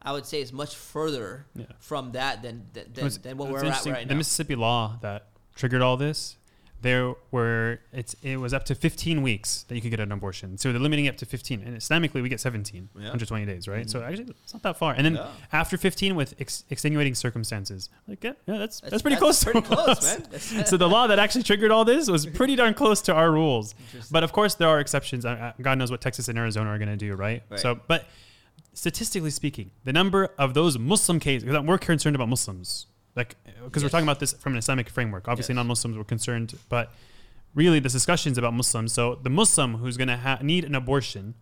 I would say it's much further Yeah. from that than, than, than, What's- than what we're at right the. Mississippi law that triggered all this, there were it's it was up to 15 weeks that you could get an abortion. So they're limiting it up to 15, and Islamically we get 17, Yeah. 120 days, right? Mhm. So actually it's not that far. And then Yeah. after 15 with ex- extenuating circumstances, like yeah, yeah that's, that's pretty That's close. pretty (laughs) to close, man. So the law that actually triggered all this was pretty darn close to our rules. But of course, there are exceptions. I- I- God knows what Texas and Arizona are going to do, right? Right. So, but statistically speaking, the number of those Muslim cases, because we're concerned about Muslims, like, because we're talking about this from an Islamic framework. Obviously, Yes. non Muslims were concerned, but really, this discussion is about Muslims. So, the Muslim who's going to ha- need an abortion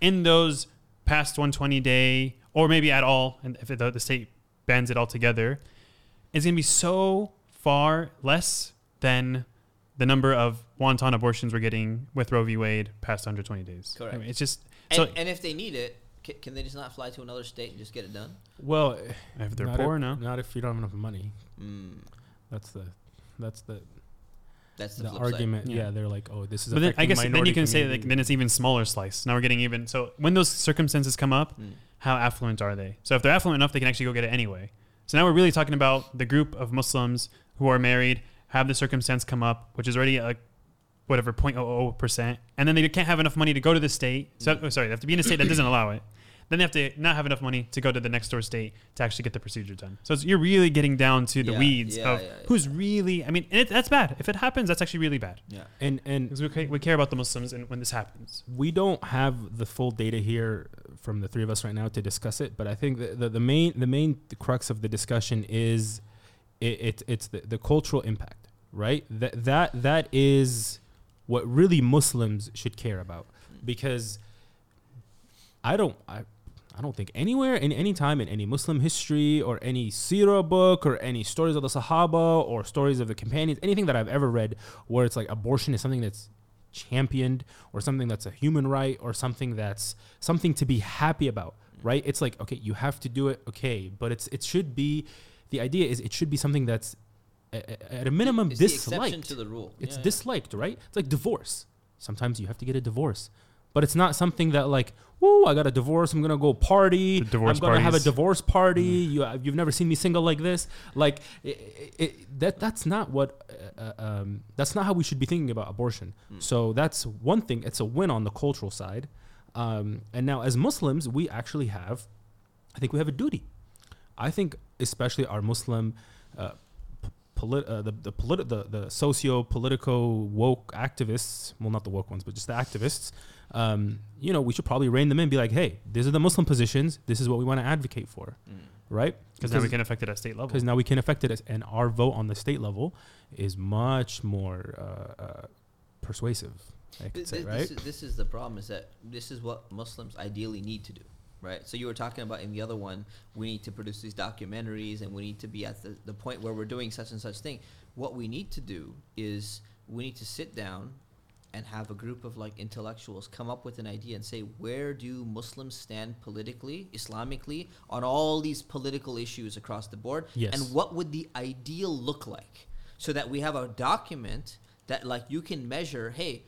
in those past 120 day, or maybe at all, and if the, the state bans it altogether, is going to be so far less than the number of wanton abortions we're getting with Roe v. Wade past 120 days. Correct. I mean, it's just and, so and if they need it, can, can they just not fly to another state and just get it done? Well, if they're poor, if, no. Not if you don't have enough money. Mm, That's the that's the that's the, the, argument. Yeah. Yeah. they're like, oh, this is. But then I guess then you minority can say like then it's even smaller slice. Now we're getting even. So when those circumstances come up, Mm. how affluent are they? So if they're affluent enough, they can actually go get it anyway. So now we're really talking about the group of Muslims who are married, have the circumstance come up, which is already like whatever 0.00 percent, and then they can't have enough money to go to the state. So Mm. oh, sorry, they have to be in a state that doesn't allow it. Then they have to not have enough money to go to the next door state to actually get the procedure done. So it's, you're really getting down to the Yeah, weeds yeah, of yeah, yeah. who's really. I mean, and it, that's bad. If it happens, that's actually really bad Yeah. and and because we, ca- we care about the Muslims and when this happens. we don't have the full data here from the three of us right now to discuss it, but I think the, the, the main the main crux of the discussion is it, it it's the, the cultural impact, right? That that that is what really Muslims should care about mm. because I don't I I don't think anywhere in any time in any Muslim history or any Sirah book or any stories of the Sahaba or stories of the companions, anything that I've ever read where it's like abortion is something that's championed or something that's a human right or something that's something to be happy about, right? It's like, okay, you have to do it, okay, but it's it should be the idea is it should be something that's a- at a minimum It's the exception disliked. to the rule. It's Yeah, yeah. disliked, right? It's like divorce. Sometimes you have to get a divorce, but it's not something that like, whoa, I got a divorce. I'm gonna go party. Divorce I'm gonna have a divorce party. You, uh, you've never seen me single like this. Like, it, it, that that's not what. Uh, um, that's not how we should be thinking about abortion. Mm. So that's one thing. It's a win on the cultural side. Um, and now, as Muslims, we actually have, I think we have a duty. I think, especially our Muslim, uh, polit- uh, the the, politi- the the socio political woke activists. Well, not the woke ones, but just the activists. Um, you know, we should probably rein them in. And be like, hey, these are the Muslim positions. This is what we want to advocate for, Mm. right? Because now we can affect it at state level. because now we can affect it, as, and our vote on the state level is much more uh, uh, persuasive. I could Th- say, th- right? This is, this is the problem: is that this is what Muslims ideally need to do, right? So you were talking about in the other one, we need to produce these documentaries, and we need to be at the, the point where we're doing such and such thing. What we need to do is we need to sit down and have a group of like intellectuals come up with an idea and say where do Muslims stand politically, Islamically, on all these political issues across the board, Yes. and what would the ideal look like, so that we have a document that like you can measure, hey,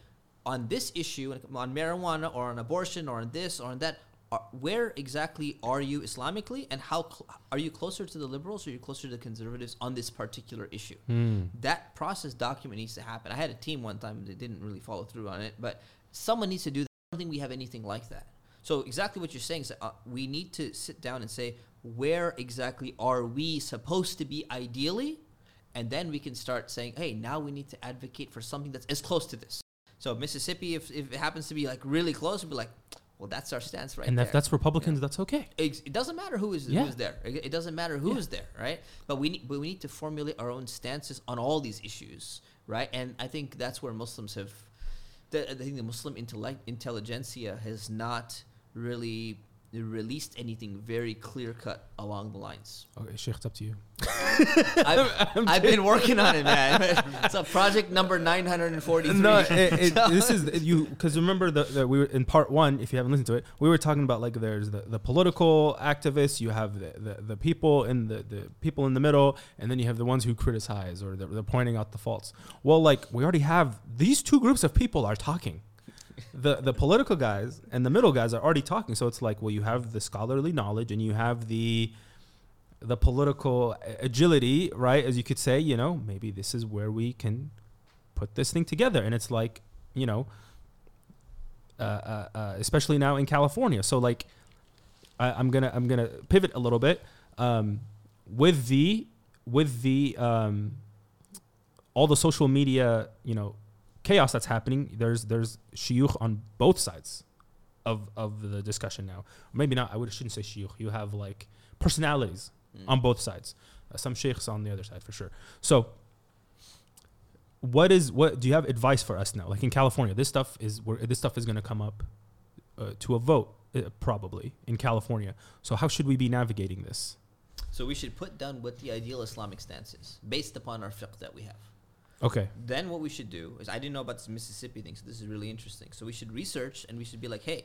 on this issue, on marijuana or on abortion or on this or on that, are, where exactly are you Islamically, and how cl- are you closer to the liberals or are you closer to the conservatives on this particular issue? Hmm. That process document needs to happen. I had a team one time that didn't really follow through on it, but someone needs to do that. I don't think we have anything like that. So exactly what you're saying is uh, we need to sit down and say where exactly are we supposed to be ideally, and then we can start saying, hey, now we need to advocate for something that's as close to this. So Mississippi, if, if it happens to be like really close, we'll be like, well, that's our stance right and there. if that's Republicans, that's okay. Ex- it doesn't matter who is Yeah. who's there. It it doesn't matter who's there, right? But we need, but we need to formulate our own stances on all these issues, right? And I think that's where Muslims have. The, I think the Muslim intellect intelligentsia has not really released anything very clear cut along the lines. Okay, Sheikh, it's up to you. (laughs) I've, (laughs) I've been working on it, man. (laughs) It's a project number nine hundred and forty three. No, it, it, this is you because remember the, the we were in part one. If you haven't listened to it, we were talking about like there's the, the political activists, you have the, the, the people in the, the people in the middle, and then you have the ones who criticize or they're, they're pointing out the faults. Well, like we already have these two groups of people are talking. The the political guys and the middle guys are already talking. So it's like well, you have the scholarly knowledge and you have the the political agility, right? As you could say, you know, maybe this is where we can put this thing together. And it's like, you know, uh, uh, uh, especially now in California. So like, I, I'm gonna I'm gonna pivot a little bit um, with the with the um, all the social media, you know, chaos that's happening. There's there's shiyukh on both sides of of the discussion now. Maybe not. I would shouldn't say shiyukh. You have like personalities Mm. on both sides. Uh, some sheikhs on the other side for sure. So, what is what? Do you have advice for us now? Like in California, this stuff is where this stuff is going to come up uh, to a vote uh, probably in California. So how should we be navigating this? So we should put down what the ideal Islamic stance is based upon our fiqh that we have. Okay. Then what we should do is I didn't know about this Mississippi thing, so this is really interesting. So we should research and we should be like, hey,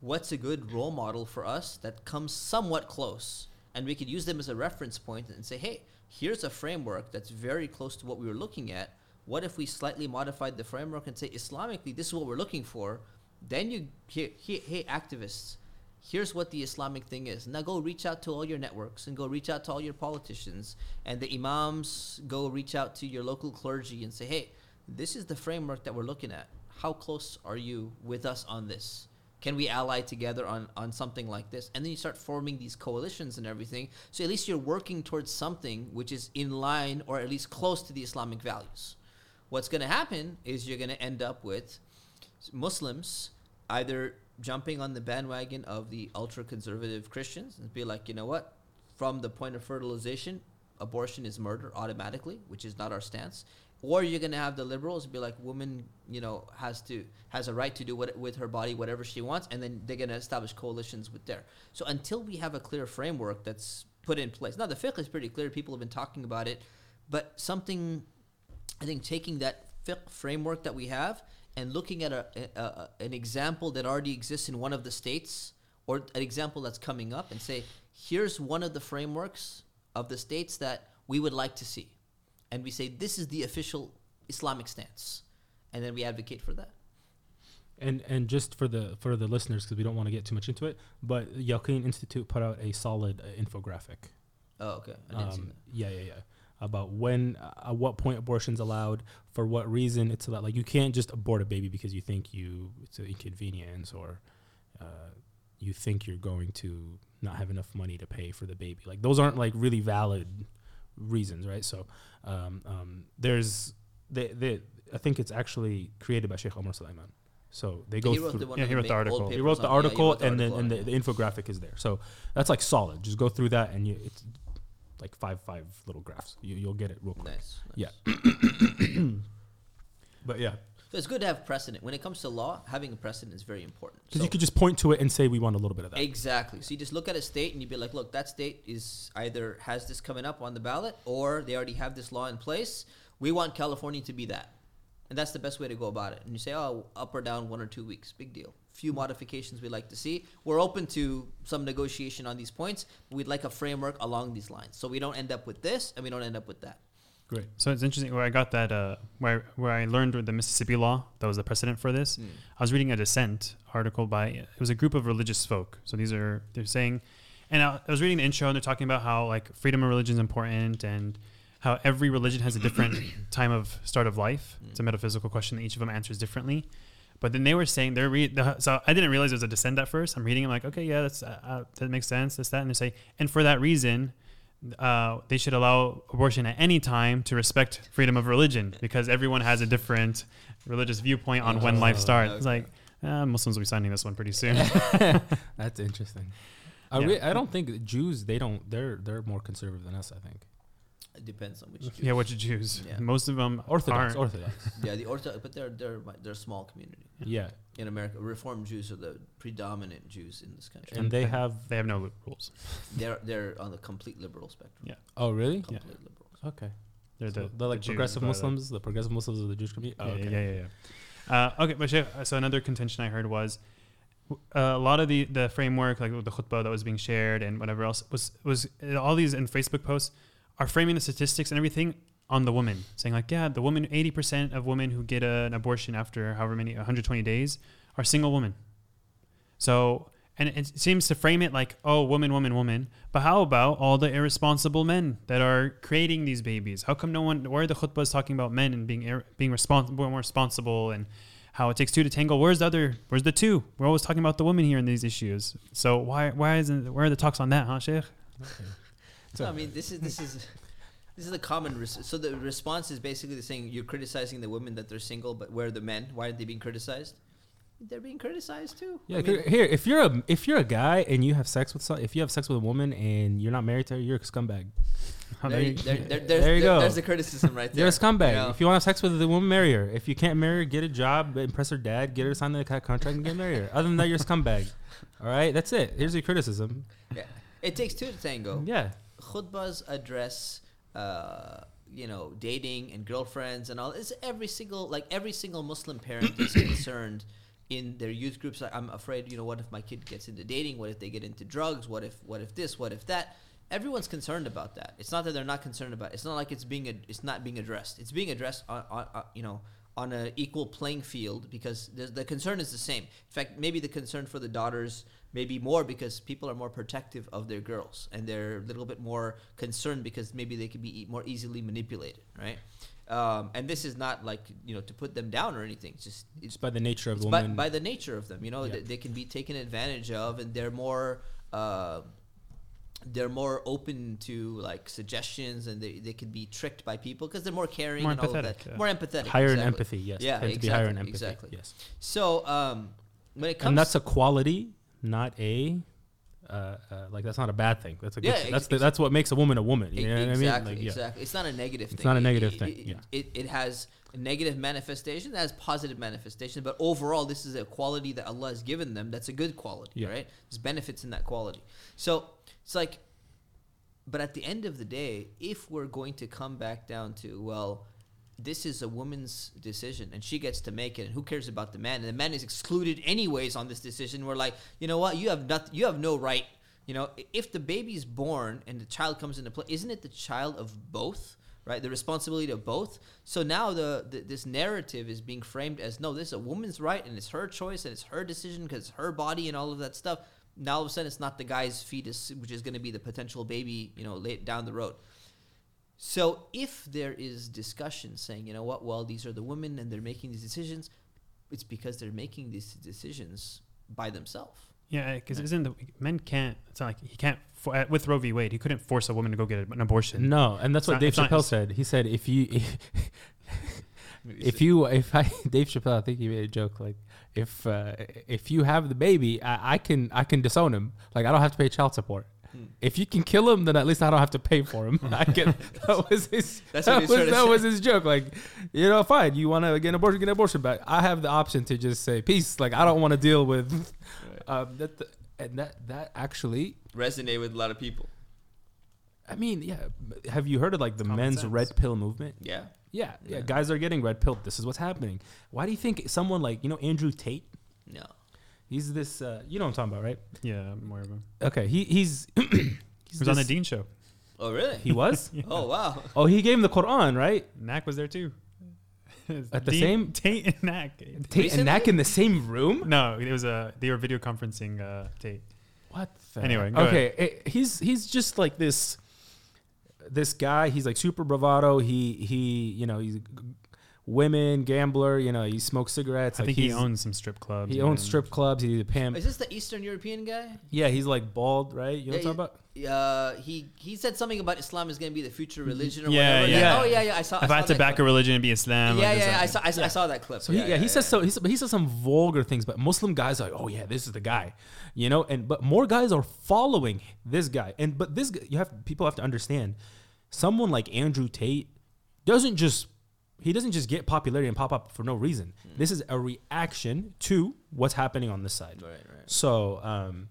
what's a good role model for us that comes somewhat close? And we could use them as a reference point and say, hey, here's a framework that's very close to what we were looking at. What if we slightly modified the framework and say Islamically, this is what we're looking for? Then you here, here hey activists, here's what the Islamic thing is. Now go reach out to all your networks and go reach out to all your politicians and the imams. Go reach out to your local clergy and say, hey, this is the framework that we're looking at. How close are you with us on this? Can we ally together on, on something like this? And then you start forming these coalitions and everything. So at least you're working towards something which is in line or at least close to the Islamic values. What's going to happen is you're going to end up with Muslims either jumping on the bandwagon of the ultra conservative Christians and be like, you know what? From the point of fertilization, abortion is murder automatically, which is not our stance. Or you're gonna have the liberals be like, woman, you know, has to has a right to do what with her body whatever she wants, and then they're gonna establish coalitions with there. So until we have a clear framework that's put in place, now the fiqh is pretty clear. People have been talking about it, but something, I think, taking that fiqh framework that we have and looking at a, a, a, an example that already exists in one of the states or an example that's coming up and say, here's one of the frameworks of the states that we would like to see. And we say, this is the official Islamic stance. And then we advocate for that. And and just for the for the listeners, because we don't want to get too much into it, but Yaqeen Institute put out a solid uh, infographic. Oh, okay. I didn't see Um, that. yeah, yeah, yeah. About when, uh, at what point abortion's allowed, for what reason it's allowed. Like you can't just abort a baby because you think you it's an inconvenience or uh, you think you're going to not have enough money to pay for the baby. Like those aren't like really valid reasons, right? So um, um, there's they, they I think it's actually created by Sheikh Omar Sulaiman. So they go he through. the yeah, he wrote the article. He wrote the yeah, article, wrote the and then and the, the infographic is there. So that's like solid. Just go through that, and you it's like five five little graphs. You, you'll get it real quick. Nice, nice. Yeah. (clears throat) But yeah, So it's good to have precedent. When it comes to law, having a precedent is very important. because So- you could just point to it and say we want a little bit of that. Exactly. So you just look at a state and you'd be like, look, that state is either has this coming up on the ballot or they already have this law in place. We want California to be that. And that's the best way to go about it. And you say, oh, up or down one or two weeks. Big deal. Few modifications we'd like to see. We're open to some negotiation on these points. We'd like a framework along these lines. So we don't end up with this and we don't end up with that. Great. So it's interesting where I got that uh, where where I learned the Mississippi law that was the precedent for this. I was reading a dissent article by it was a group of religious folk. So these are they're saying, and I, I was reading the intro and they're talking about how like freedom of religion is important and how every religion has a different (clears throat) time of start of life. It's a metaphysical question that each of them answers differently. But then they were saying they're re- the, so I didn't realize it was a dissent at first. I'm reading, I'm like, okay, yeah, that's uh, uh, that makes sense. That's that, and they say, and for that reason, uh, they should allow abortion at any time to respect freedom of religion because everyone has a different religious viewpoint on when life Oh, starts. It's like uh, Muslims will be signing this one pretty soon. (laughs) (laughs) That's interesting. I, Yeah. re- I don't think Jews. They don't. They're they're more conservative than us. I think It depends on which. Jews. yeah, which Jews? Yeah. Most of them Orthodox. aren't. Orthodox. (laughs) Yeah, the Orthodox, but they're they're they're a small community yeah, in America. Reformed Jews are the predominant Jews in this country. and they have. They have no rules. (laughs) They're they're on the complete liberal spectrum. Yeah. Oh, really? Yeah. Complete liberal. Okay. They're So the they're like the progressive but, uh, Muslims. The progressive Muslims of the Jewish community. Oh, yeah, okay. yeah, yeah, yeah. Uh, okay, but Sheikh, so another contention I heard was uh, a lot of the, the framework, like the khutbah that was being shared and whatever else, was was uh, all these in Facebook posts are framing the statistics and everything on the woman, saying like, yeah, the woman, eighty percent of women who get a, an abortion after however many, one hundred twenty days, are single women. So. And it seems to frame it like, oh, woman, woman, woman. But how about all the irresponsible men that are creating these babies? How come no one? Where are the khutbahs talking about men and being ir- being responsible, more responsible, and how it takes two to tangle? Where's the other? Where's the two? We're always talking about the women here in these issues. So why why isn't where are the talks on that, huh, Sheikh? No, I mean this is this is (laughs) this is the common. Res- so the response is basically the saying you're criticizing the women that they're single, but where are the men? Why aren't they being criticized? They're being criticized too. Yeah, I mean, here if you're a if you're a guy and you have sex with some, if you have sex with a woman and you're not married to her, you're a scumbag. (laughs) There, there you, there, there, there's, There you go. there's the criticism right there. You're a scumbag. You know? If you want to have sex with the woman, marry her. If you can't marry her, get a job, impress her dad, get her to sign the contract, and get married. Her. Other than that, you're a scumbag. All right, that's it. Here's your criticism. Yeah. It takes two to tango. Yeah, khutbahs address uh, you know dating and girlfriends and all. It's every single like every single muslim parent is (coughs) concerned in their youth groups. I'm afraid you know what if my kid gets into dating? What if they get into drugs? What if what if this? What if that? Everyone's concerned about that. It's not that they're not concerned about it. it's not like it's being ad- it's not being addressed. It's being addressed on, on, on you know on an equal playing field because the, the concern is the same. In fact maybe the concern for the daughters maybe more because people are more protective of their girls and they're a little bit more concerned because maybe they can be e- more easily manipulated right um, and this is not like you know to put them down or anything it's just it's it's by the nature of it's the by, by the nature of them you know Yeah. they, they can be taken advantage of and they're more uh, they're more open to like suggestions and they, they can be tricked by people because they're more caring More and all of empathetic, that yeah. more empathetic higher in empathy. Yes, Yeah, tend to be higher in exactly, empathy. exactly. Yes, so um, when it comes and that's a quality, not a. Uh, uh, like that's not a bad thing. That's a good. Yeah, thing. ex- that's the, that's what makes a woman a woman. You know what I mean? exactly, Like, yeah. exactly. It's not a negative thing. It's not a negative it, thing, It, yeah. it, it has a negative manifestation, it has positive manifestation, but overall, this is a quality that Allah has given them. That's a good quality, Yeah. right? There's benefits in that quality. So it's like, but at the end of the day, if we're going to come back down to well. This is a woman's decision, and she gets to make it. And who cares about the man? And the man is excluded anyways on this decision. We're like, you know what? You have not, You have no right you know, if the baby's born and the child comes into play, isn't it the child of both? Right, the responsibility of both. So now the, the this narrative is being framed as no, this is a woman's right and it's her choice and it's her decision because it's her body and all of that stuff. Now all of a sudden it's not the guy's fetus, which is going to be the potential baby, you know, late down the road. So if there is discussion saying, you know what, well these are the women and they're making these decisions, it's because they're making these decisions by themselves. Yeah, because isn't the men can't? It's not like he can't for, uh, with Roe v. Wade. He couldn't force a woman to go get an abortion. No, and that's It's what not- Dave it's not- Chappelle said. He said if you (laughs) if you if I (laughs) Dave Chappelle, I think he made a joke like if uh, if you have the baby, I, I can I can disown him. Like I don't have to pay child support. If you can kill him, then at least I don't have to pay for him. (laughs) I can. That was his. (laughs) That's that what he's was, trying to that say. was his joke. Like, you know, fine. You want to get an abortion, get an abortion, but I have the option to just say peace. Like I don't want to deal with. (laughs) Um, that and that that actually Resonate with a lot of people. I mean, yeah. Have you heard of like the Common men's sense. red pill movement? Yeah. Yeah, yeah, Yeah. Guys are getting red pilled. This is what's happening. Why do you think someone like you know Andrew Tate? No. He's this. Uh, you know what I'm talking about, right? Yeah, more of him. Okay. He he's. (clears throat) he's He was on the this- Deen show. Oh really? He was. (laughs) Oh wow. oh, he gave him the Quran, right? Knack was there too. At the Deen- same- (laughs) Tate and Knack. Tate and Knack in the same room. No, it was a they were video conferencing uh, Tate. What? The Anyway, go okay. eh, he's he's just like this. This guy, he's like super bravado. He he, you know, he's women, gambler. You know, he smokes cigarettes. I like think he owns some strip clubs. He owns strip clubs. He's a pimp. Is this the Eastern European guy? Yeah, he's like bald, right? You know what Yeah, I'm talking about? Uh, he he said something about Islam is going to be the future religion or Yeah, whatever. yeah. yeah, Oh yeah, yeah. I saw. If I saw had to that back a religion, it'd be Islam. Yeah, like yeah, yeah. I saw. I, saw- I saw that clip. So he, yeah, he says so. He, but he says some vulgar things. But Muslim guys are like, oh yeah, this is the guy, you know. And but more guys are following this guy. And but this you have people have to understand, someone like Andrew Tate doesn't just he doesn't just get popularity and pop up for no reason. This is a reaction to what's happening on this side. Right, right. So um,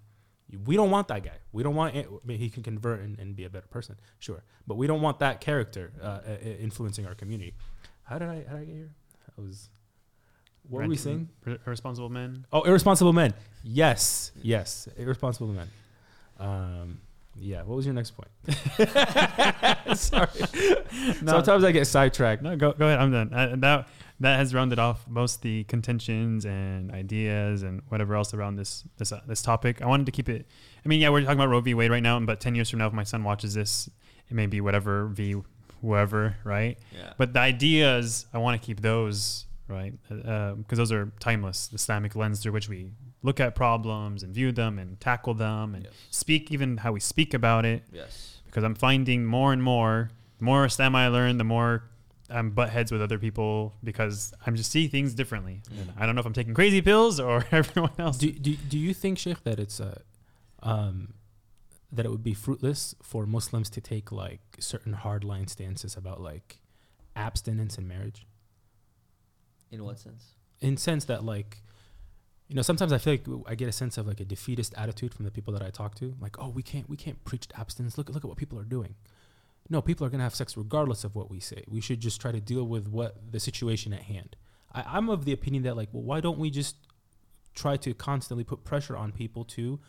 we don't want that guy. We don't want. I mean, he can convert and, and be a better person, sure. But we don't want that character uh, uh, influencing our community. How did I? How did I get here? I was. What were we rent- saying? ir- Irresponsible men. Oh, irresponsible men. Yes, yes, irresponsible men. Um, yeah. What was your next point? (laughs) (laughs) Sorry. No. Sometimes I get sidetracked. No, go go ahead. I'm done. Uh, that that has rounded off most the contentions and ideas and whatever else around this this uh, this topic. I wanted to keep it. I mean, yeah, we're talking about Roe v. Wade right now, but ten years from now, if my son watches this, it may be whatever v whoever, right? Yeah. But the ideas, I want to keep those right because those are timeless. The Islamic lens through which we look at problems and view them and tackle them and Yes. speak, even how we speak about it Yes. because I'm finding more and more, the more Islam I learn, the more I'm butt heads with other people because I'm just see things differently. And I don't know if I'm taking crazy pills or (laughs) everyone else. Do, do, do you think, Sheikh, that it's uh, um, that it would be fruitless for Muslims to take like certain hardline stances about like abstinence in marriage? In what sense? In sense that like, you know, sometimes I feel like I get a sense of like a defeatist attitude from the people that I talk to. Like, oh, we can't we can't preach abstinence. Look look at what people are doing. No, people are gonna have sex regardless of what we say. We should just try to deal with what the situation at hand. I, I'm of the opinion that like, well, why don't we just try to constantly put pressure on people to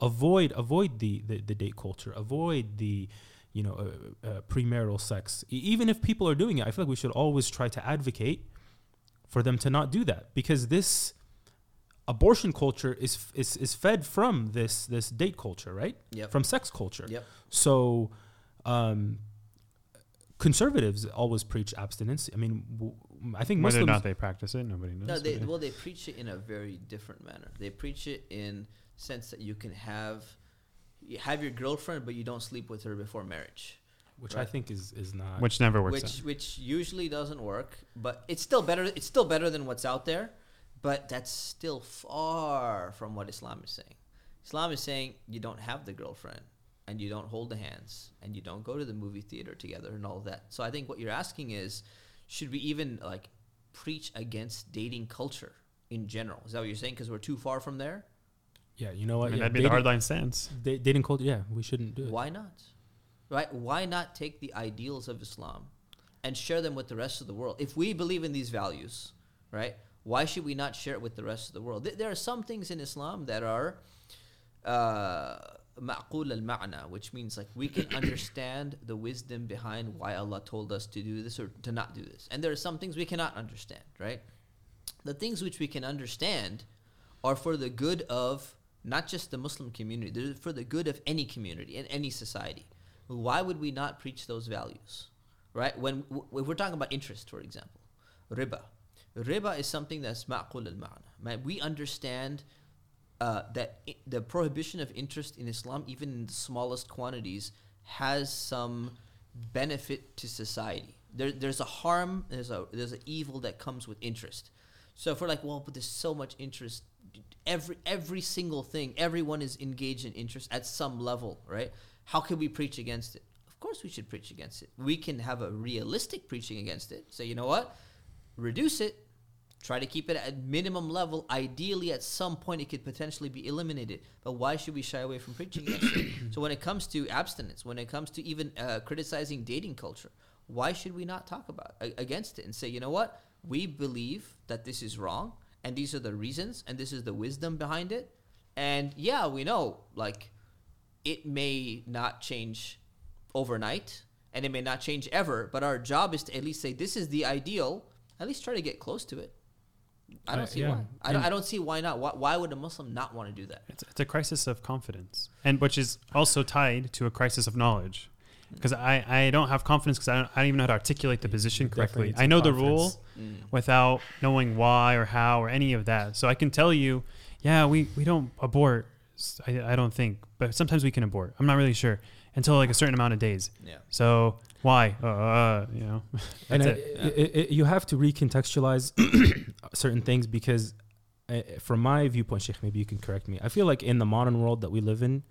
avoid avoid the the, the date culture, avoid the you know uh, uh, premarital sex. E- even if people are doing it, I feel like we should always try to advocate for them to not do that because this abortion culture is is is fed from this this date culture, right? Yep. From sex culture. Yep. So, um, conservatives always preach abstinence. I mean, w- I think Whether or Muslims. not they practice it, nobody knows. No, they but- well they preach it in a very different manner. They preach it in sense that you can have you have your girlfriend, but you don't sleep with her before marriage. which I think is is not. which never works. which out. which usually doesn't work, but it's still better. It's still better than what's out there, but that's still far from what Islam is saying. Islam is saying you don't have the girlfriend, and you don't hold the hands, and you don't go to the movie theater together, and all of that. So I think what you're asking is, should we even like preach against dating culture in general? Is that what you're saying? Because we're too far from there. yeah, you know I what? mean, yeah, that'd be the dating- hardline stance. da- dating culture. Yeah, we shouldn't do it. Why not? Right? Why not take the ideals of Islam and share them with the rest of the world? If we believe in these values, right? Why should we not share it with the rest of the world? Th- There are some things in Islam that are uh, ma'qul al-ma'na, which means like we can understand the wisdom behind why Allah told us to do this or to not do this. And there are some things we cannot understand, right? The things which we can understand are for the good of not just the Muslim community, they're for the good of any community and any society. Why would we not preach those values? Right? When w- we're talking about interest, for example, riba. Riba is something that's ma'qul al-ma'na. We understand uh, that i- the prohibition of interest in Islam, even in the smallest quantities, has some benefit to society. There, there's a harm, there's a there's an evil that comes with interest. So if we're like, well, but there's so much interest, every every single thing, everyone is engaged in interest at some level, right? How can we preach against it? Of course, we should preach against it. We can have a realistic preaching against it. Say, you know what? Reduce it. Try to keep it at minimum level. Ideally, at some point, it could potentially be eliminated. But why should we shy away from preaching against it? (coughs) So when it comes to abstinence, when it comes to even uh, criticizing dating culture, why should we not talk about against it and say, you know what? We believe that this is wrong, and these are the reasons, and this is the wisdom behind it. And yeah, we know like it may not change overnight, and it may not change ever. But our job is to at least say this is the ideal. At least try to get close to it. I don't Uh, see yeah. why. I don't, I don't see why not. Why, why would a Muslim not want to do that? It's, it's a crisis of confidence, and which is also tied to a crisis of knowledge. because I, I don't have confidence because I don't, I don't even know how to articulate the position correctly. I some know the rule Mm. without knowing why or how or any of that. So I can tell you, yeah, we, we don't abort. I, I don't think, but sometimes we can abort. I'm not really sure until like a certain amount of days. Yeah. So why? Uh, uh, you know, (laughs) and it, it. it- it- you have to recontextualize (coughs) certain things because uh, from my viewpoint sheikh maybe you can correct me i feel like in the modern world that we live in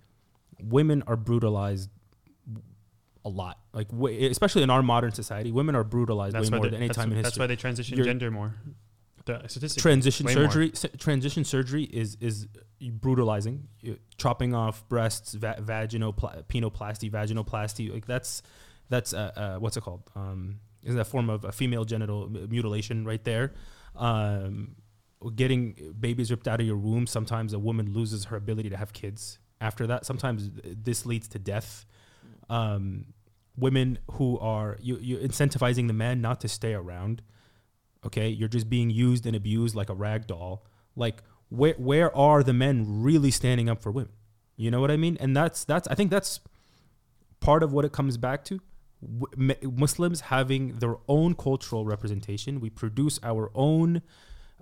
women are brutalized a lot like w- especially in our modern society women are brutalized That's way more than any time in history. that's why they transition You're- gender more. The statistics. transition surgery s- transition surgery is is brutalizing You- chopping off breasts va- vaginal penoplasty vaginoplasty like that's that's uh, uh, what's it called? Um is a form of a female genital mutilation right there. Um getting babies ripped out of your womb sometimes a woman loses her ability to have kids after that. Sometimes this leads to death. Um women who are you you're incentivizing the man not to stay around okay? You're just being used and abused like a rag doll. Like where where are the men really standing up for women? You know what i mean? And that's that's i think that's part of what it comes back to Muslims having their own cultural representation. We produce our own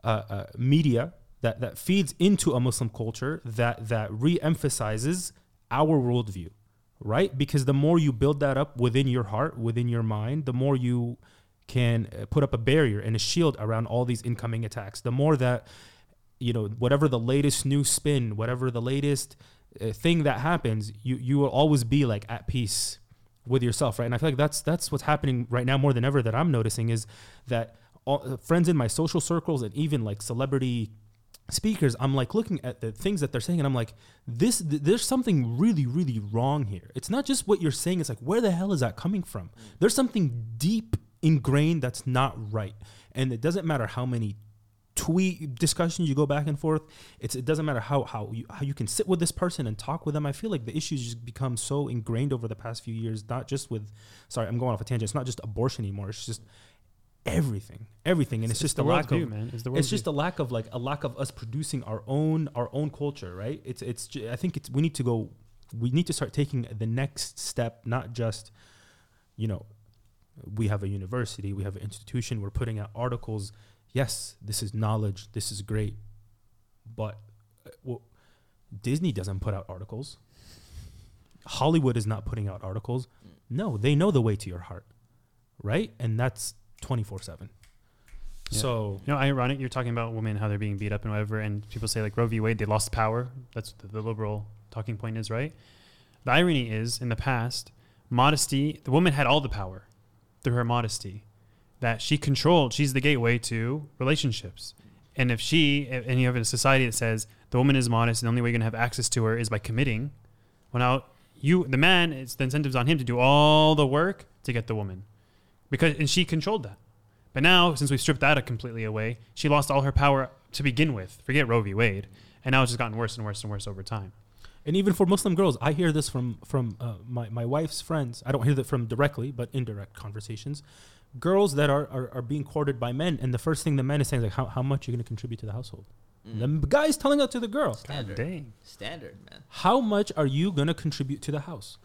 uh, uh, media that that feeds into a muslim culture that that re-emphasizes our worldview right? Because the more you build that up within your heart within your mind the more you can uh, put up a barrier and a shield around all these incoming attacks. The more that you know, whatever the latest new spin, whatever the latest uh, thing that happens, you you will always be like at peace with yourself, right? And I feel like that's that's what's happening right now more than ever. That I'm noticing is that all, uh, friends in my social circles and even like celebrity speakers, I'm like looking at the things that they're saying, and I'm like, this th- there's something really really wrong here. It's not just what you're saying; it's like where the hell is that coming from? There's something deep ingrained that's not right, and it doesn't matter how many tweet discussions you go back and forth. It's it doesn't matter how how you how you can sit with this person and talk with them. I feel like the issues just become so ingrained over the past few years. Not just with, sorry, I'm going off a tangent. It's not just abortion anymore. It's just everything, everything, and it's, just the a lack worldview, of man. It's the it's just a lack of like a lack of us producing our own our own culture right it's it's i think it's we need to go we need to start taking the next step not just you know we have a university we have an institution we're putting out articles yes this is knowledge this is great but uh, well, disney doesn't put out articles hollywood is not putting out articles no they know the way to your heart right and that's 24 7 Yeah. so You know, ironic. You're talking about women how they're being beat up and whatever, and people say like Roe v. Wade, they lost power. That's the, the liberal talking point is, right? The irony is, in the past, modesty, the woman had all the power through her modesty, that she controlled. She's the gateway to relationships, and if she and you have a society that says the woman is modest, and the only way you're gonna have access to her is by committing. Well, now you, the man, it's the incentives on him to do all the work to get the woman, because and she controlled that. But now, since we've stripped that completely away, she lost all her power to begin with. Forget Roe v. Wade, and now it's just gotten worse and worse and worse over time. and even for Muslim girls, I hear this from from uh, my my wife's friends. I don't hear that from directly, but indirect conversations. Girls that are, are, are being courted by men, and the first thing the man is saying is like, "How, how much are you going to contribute to the household?" Mm. The guy is telling that to the girl. Standard. dang. Standard, man. How much are you going to contribute to the house?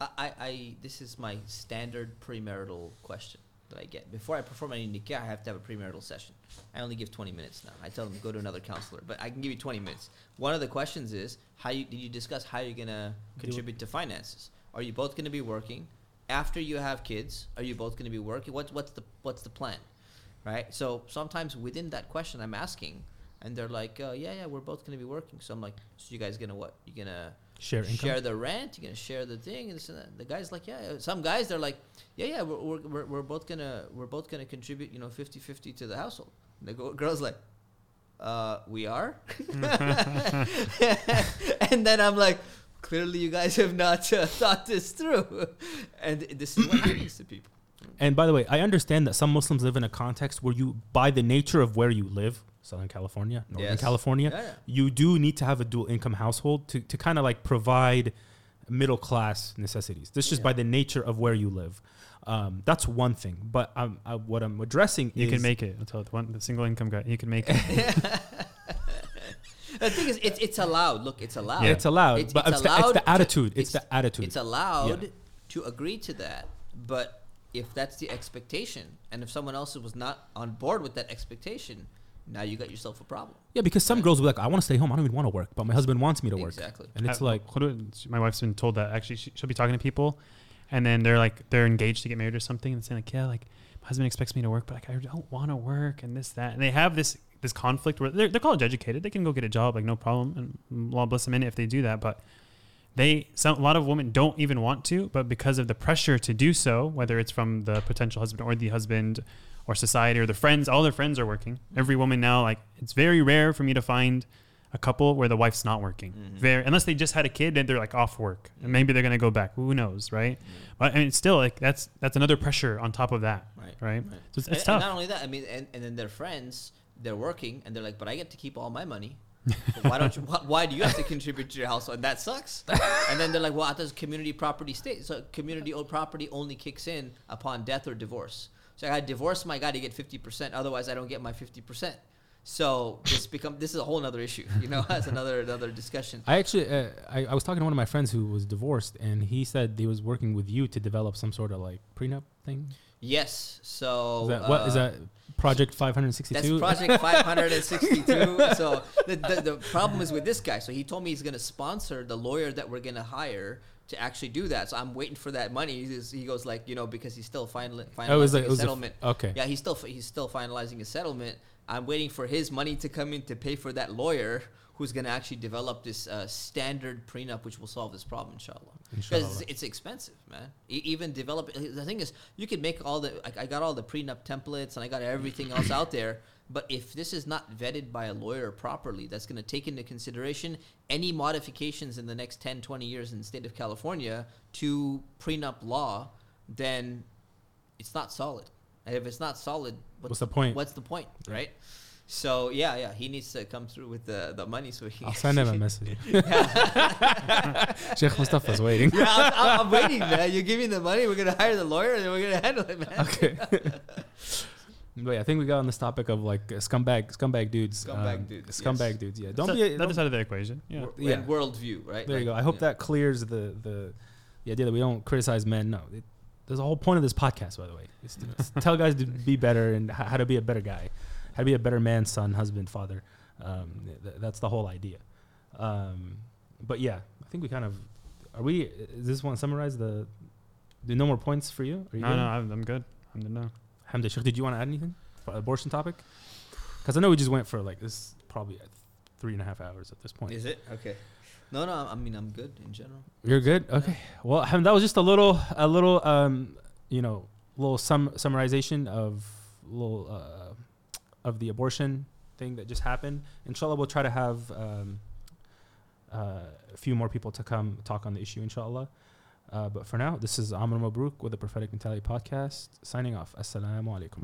I, I, I this is my standard premarital question that I get. Before I perform any nikah, I have to have a premarital session. I only give 20 minutes now. I tell them go to another counselor, but I can give you 20 minutes. One of the questions is how you did you discuss how you're gonna contribute to finances? Are you both gonna be working? After you have kids, are you both gonna be working? What's what's the what's the plan? Right. So sometimes within that question, I'm asking, and they're like, uh, "Yeah, yeah, we're both gonna be working." So I'm like, "So you guys gonna what? You gonna Share income. share the rent. You're gonna share the thing. And this and that. The guy's like, yeah. yeah." Some guys they're like, yeah, yeah. We're, we're, we're, we're both gonna we're both gonna contribute. You know, 50-50 to the household. And the go- girl's like, uh, we are. (laughs) (laughs) and then I'm like, clearly you guys have not uh, (laughs) thought this through. and this is what happens to people. And by the way, I understand that some Muslims live in a context where you, by the nature of where you live, Southern California, Northern Yes. California, Yeah, yeah. you do need to have a dual income household to, to kind of like provide middle class necessities. This is just Yeah. by the nature of where you live. Um, that's one thing. But um, I, what I'm addressing You is can make it. I'll tell you, one the single income guy. You can make (laughs) it. (laughs) The thing is, it's it's allowed. Look, it's allowed. Yeah, it's allowed. It's- but it's it's, the, it's allowed the to- attitude. It's, it's- the attitude. It's allowed to agree to that. But if that's the expectation, and if someone else was not on board with that expectation, now you got yourself a problem. Yeah, because some Right. girls will be like, I want to stay home. I don't even want to work, but my husband wants me to work. Exactly. And it's Uh, like, my wife's been told that actually she, she'll be talking to people, and then they're like they're engaged to get married or something, and saying like, yeah, like my husband expects me to work, but like I don't want to work and this that, and they have this this conflict where they're, they're college educated, they can go get a job like no problem, and Allah bless them in it if they do that, but they some a lot of women don't even want to, but because of the pressure to do so, whether it's from the potential husband or the husband or society or the friends, all their friends are working. Every woman now, like it's very rare for me to find a couple where the wife's not working. Mhm. Very unless they just had a kid and they're like off work and maybe they're gonna go back. Who knows, right? Yeah. But I mean, still like that's that's another pressure on top of that, Right. right? Right. So it's, it's and tough. not only that, I mean, and, and then their friends, they're working, and they're like, "But I get to keep all my money. (laughs) Why don't you? Why, why do you have to contribute to your household? And that sucks." and then they're like, "Well, I thought community property state. So community owned property only kicks in upon death or divorce. So I got to divorce my guy to get fifty percent. Otherwise, I don't get my fifty percent. So this become this is a whole other issue. You know, (laughs) that's another another discussion. I actually, uh, I, I was talking to one of my friends who was divorced, and he said he was working with you to develop some sort of like prenup thing. Yes. So Is that, what is uh, that? Project 562. That's 562? Project 562. so the, the, the problem is with this guy. So he told me he's going to sponsor the lawyer that we're going to hire to actually do that. So I'm waiting for that money. He's, he goes like, you know, because he's still final, finalizing oh, it was like, his was a f- settlement. okay. yeah, he's still he's still finalizing his settlement. I'm waiting for his money to come in to pay for that lawyer who's going to actually develop this uh, standard prenup, which will solve this problem, inshallah. Because it's, it's expensive, man. E- even develop the thing is, you can make all the. I, I got all the prenup templates and I got everything else out there. (laughs) But if this is not vetted by a lawyer properly, that's going to take into consideration any modifications in the next 10, 20 years in the state of California to prenup law, then it's not solid. And if it's not solid, What's the point? What's the point, right? So yeah, yeah, he needs to come through with the, the money so he. I'll send him a (laughs) message. Sheikh Mustafa's waiting. Yeah, I'm, I'm, I'm waiting, man. You give me the money. We're gonna hire the lawyer, and then we're gonna handle it, man. Okay. (laughs) But yeah, I think we got on this topic of like uh, scumbag, scumbag dudes. Scumbag um, dudes, Scumbag yes. dudes. Yeah. Don't Don't be be. the other side of the equation. Yeah. Wor- Yeah. And worldview, right? there you go. I hope yeah. that clears the the the idea that we don't criticize men. No, it, there's a whole point of this podcast, by the way. It's to, to tell guys to be better and h- how to be a better guy, how to be a better man, son, husband, father. Um, th- that's the whole idea. Um, but yeah, I think we kind of are we. Is this one summarize the? Do no more points for you? Are you No, good? no, I'm, I'm good. I'm good now. Hamdi, Sheikh, did you want to add anything for abortion topic? Because I know we just went for like this probably at three and a half hours at this point. Is it okay? No, no. I mean, I'm good in general. You're good. Okay. Well, Ham, that was just a little, a little, um, you know, little sum summarization of little uh, of the abortion thing that just happened. Inshallah, we'll try to have um, uh, a few more people to come talk on the issue. Inshallah. Uh, but for now, this is Amr Mabruk with the Prophetic Mentality Podcast signing off. Assalamu alaikum.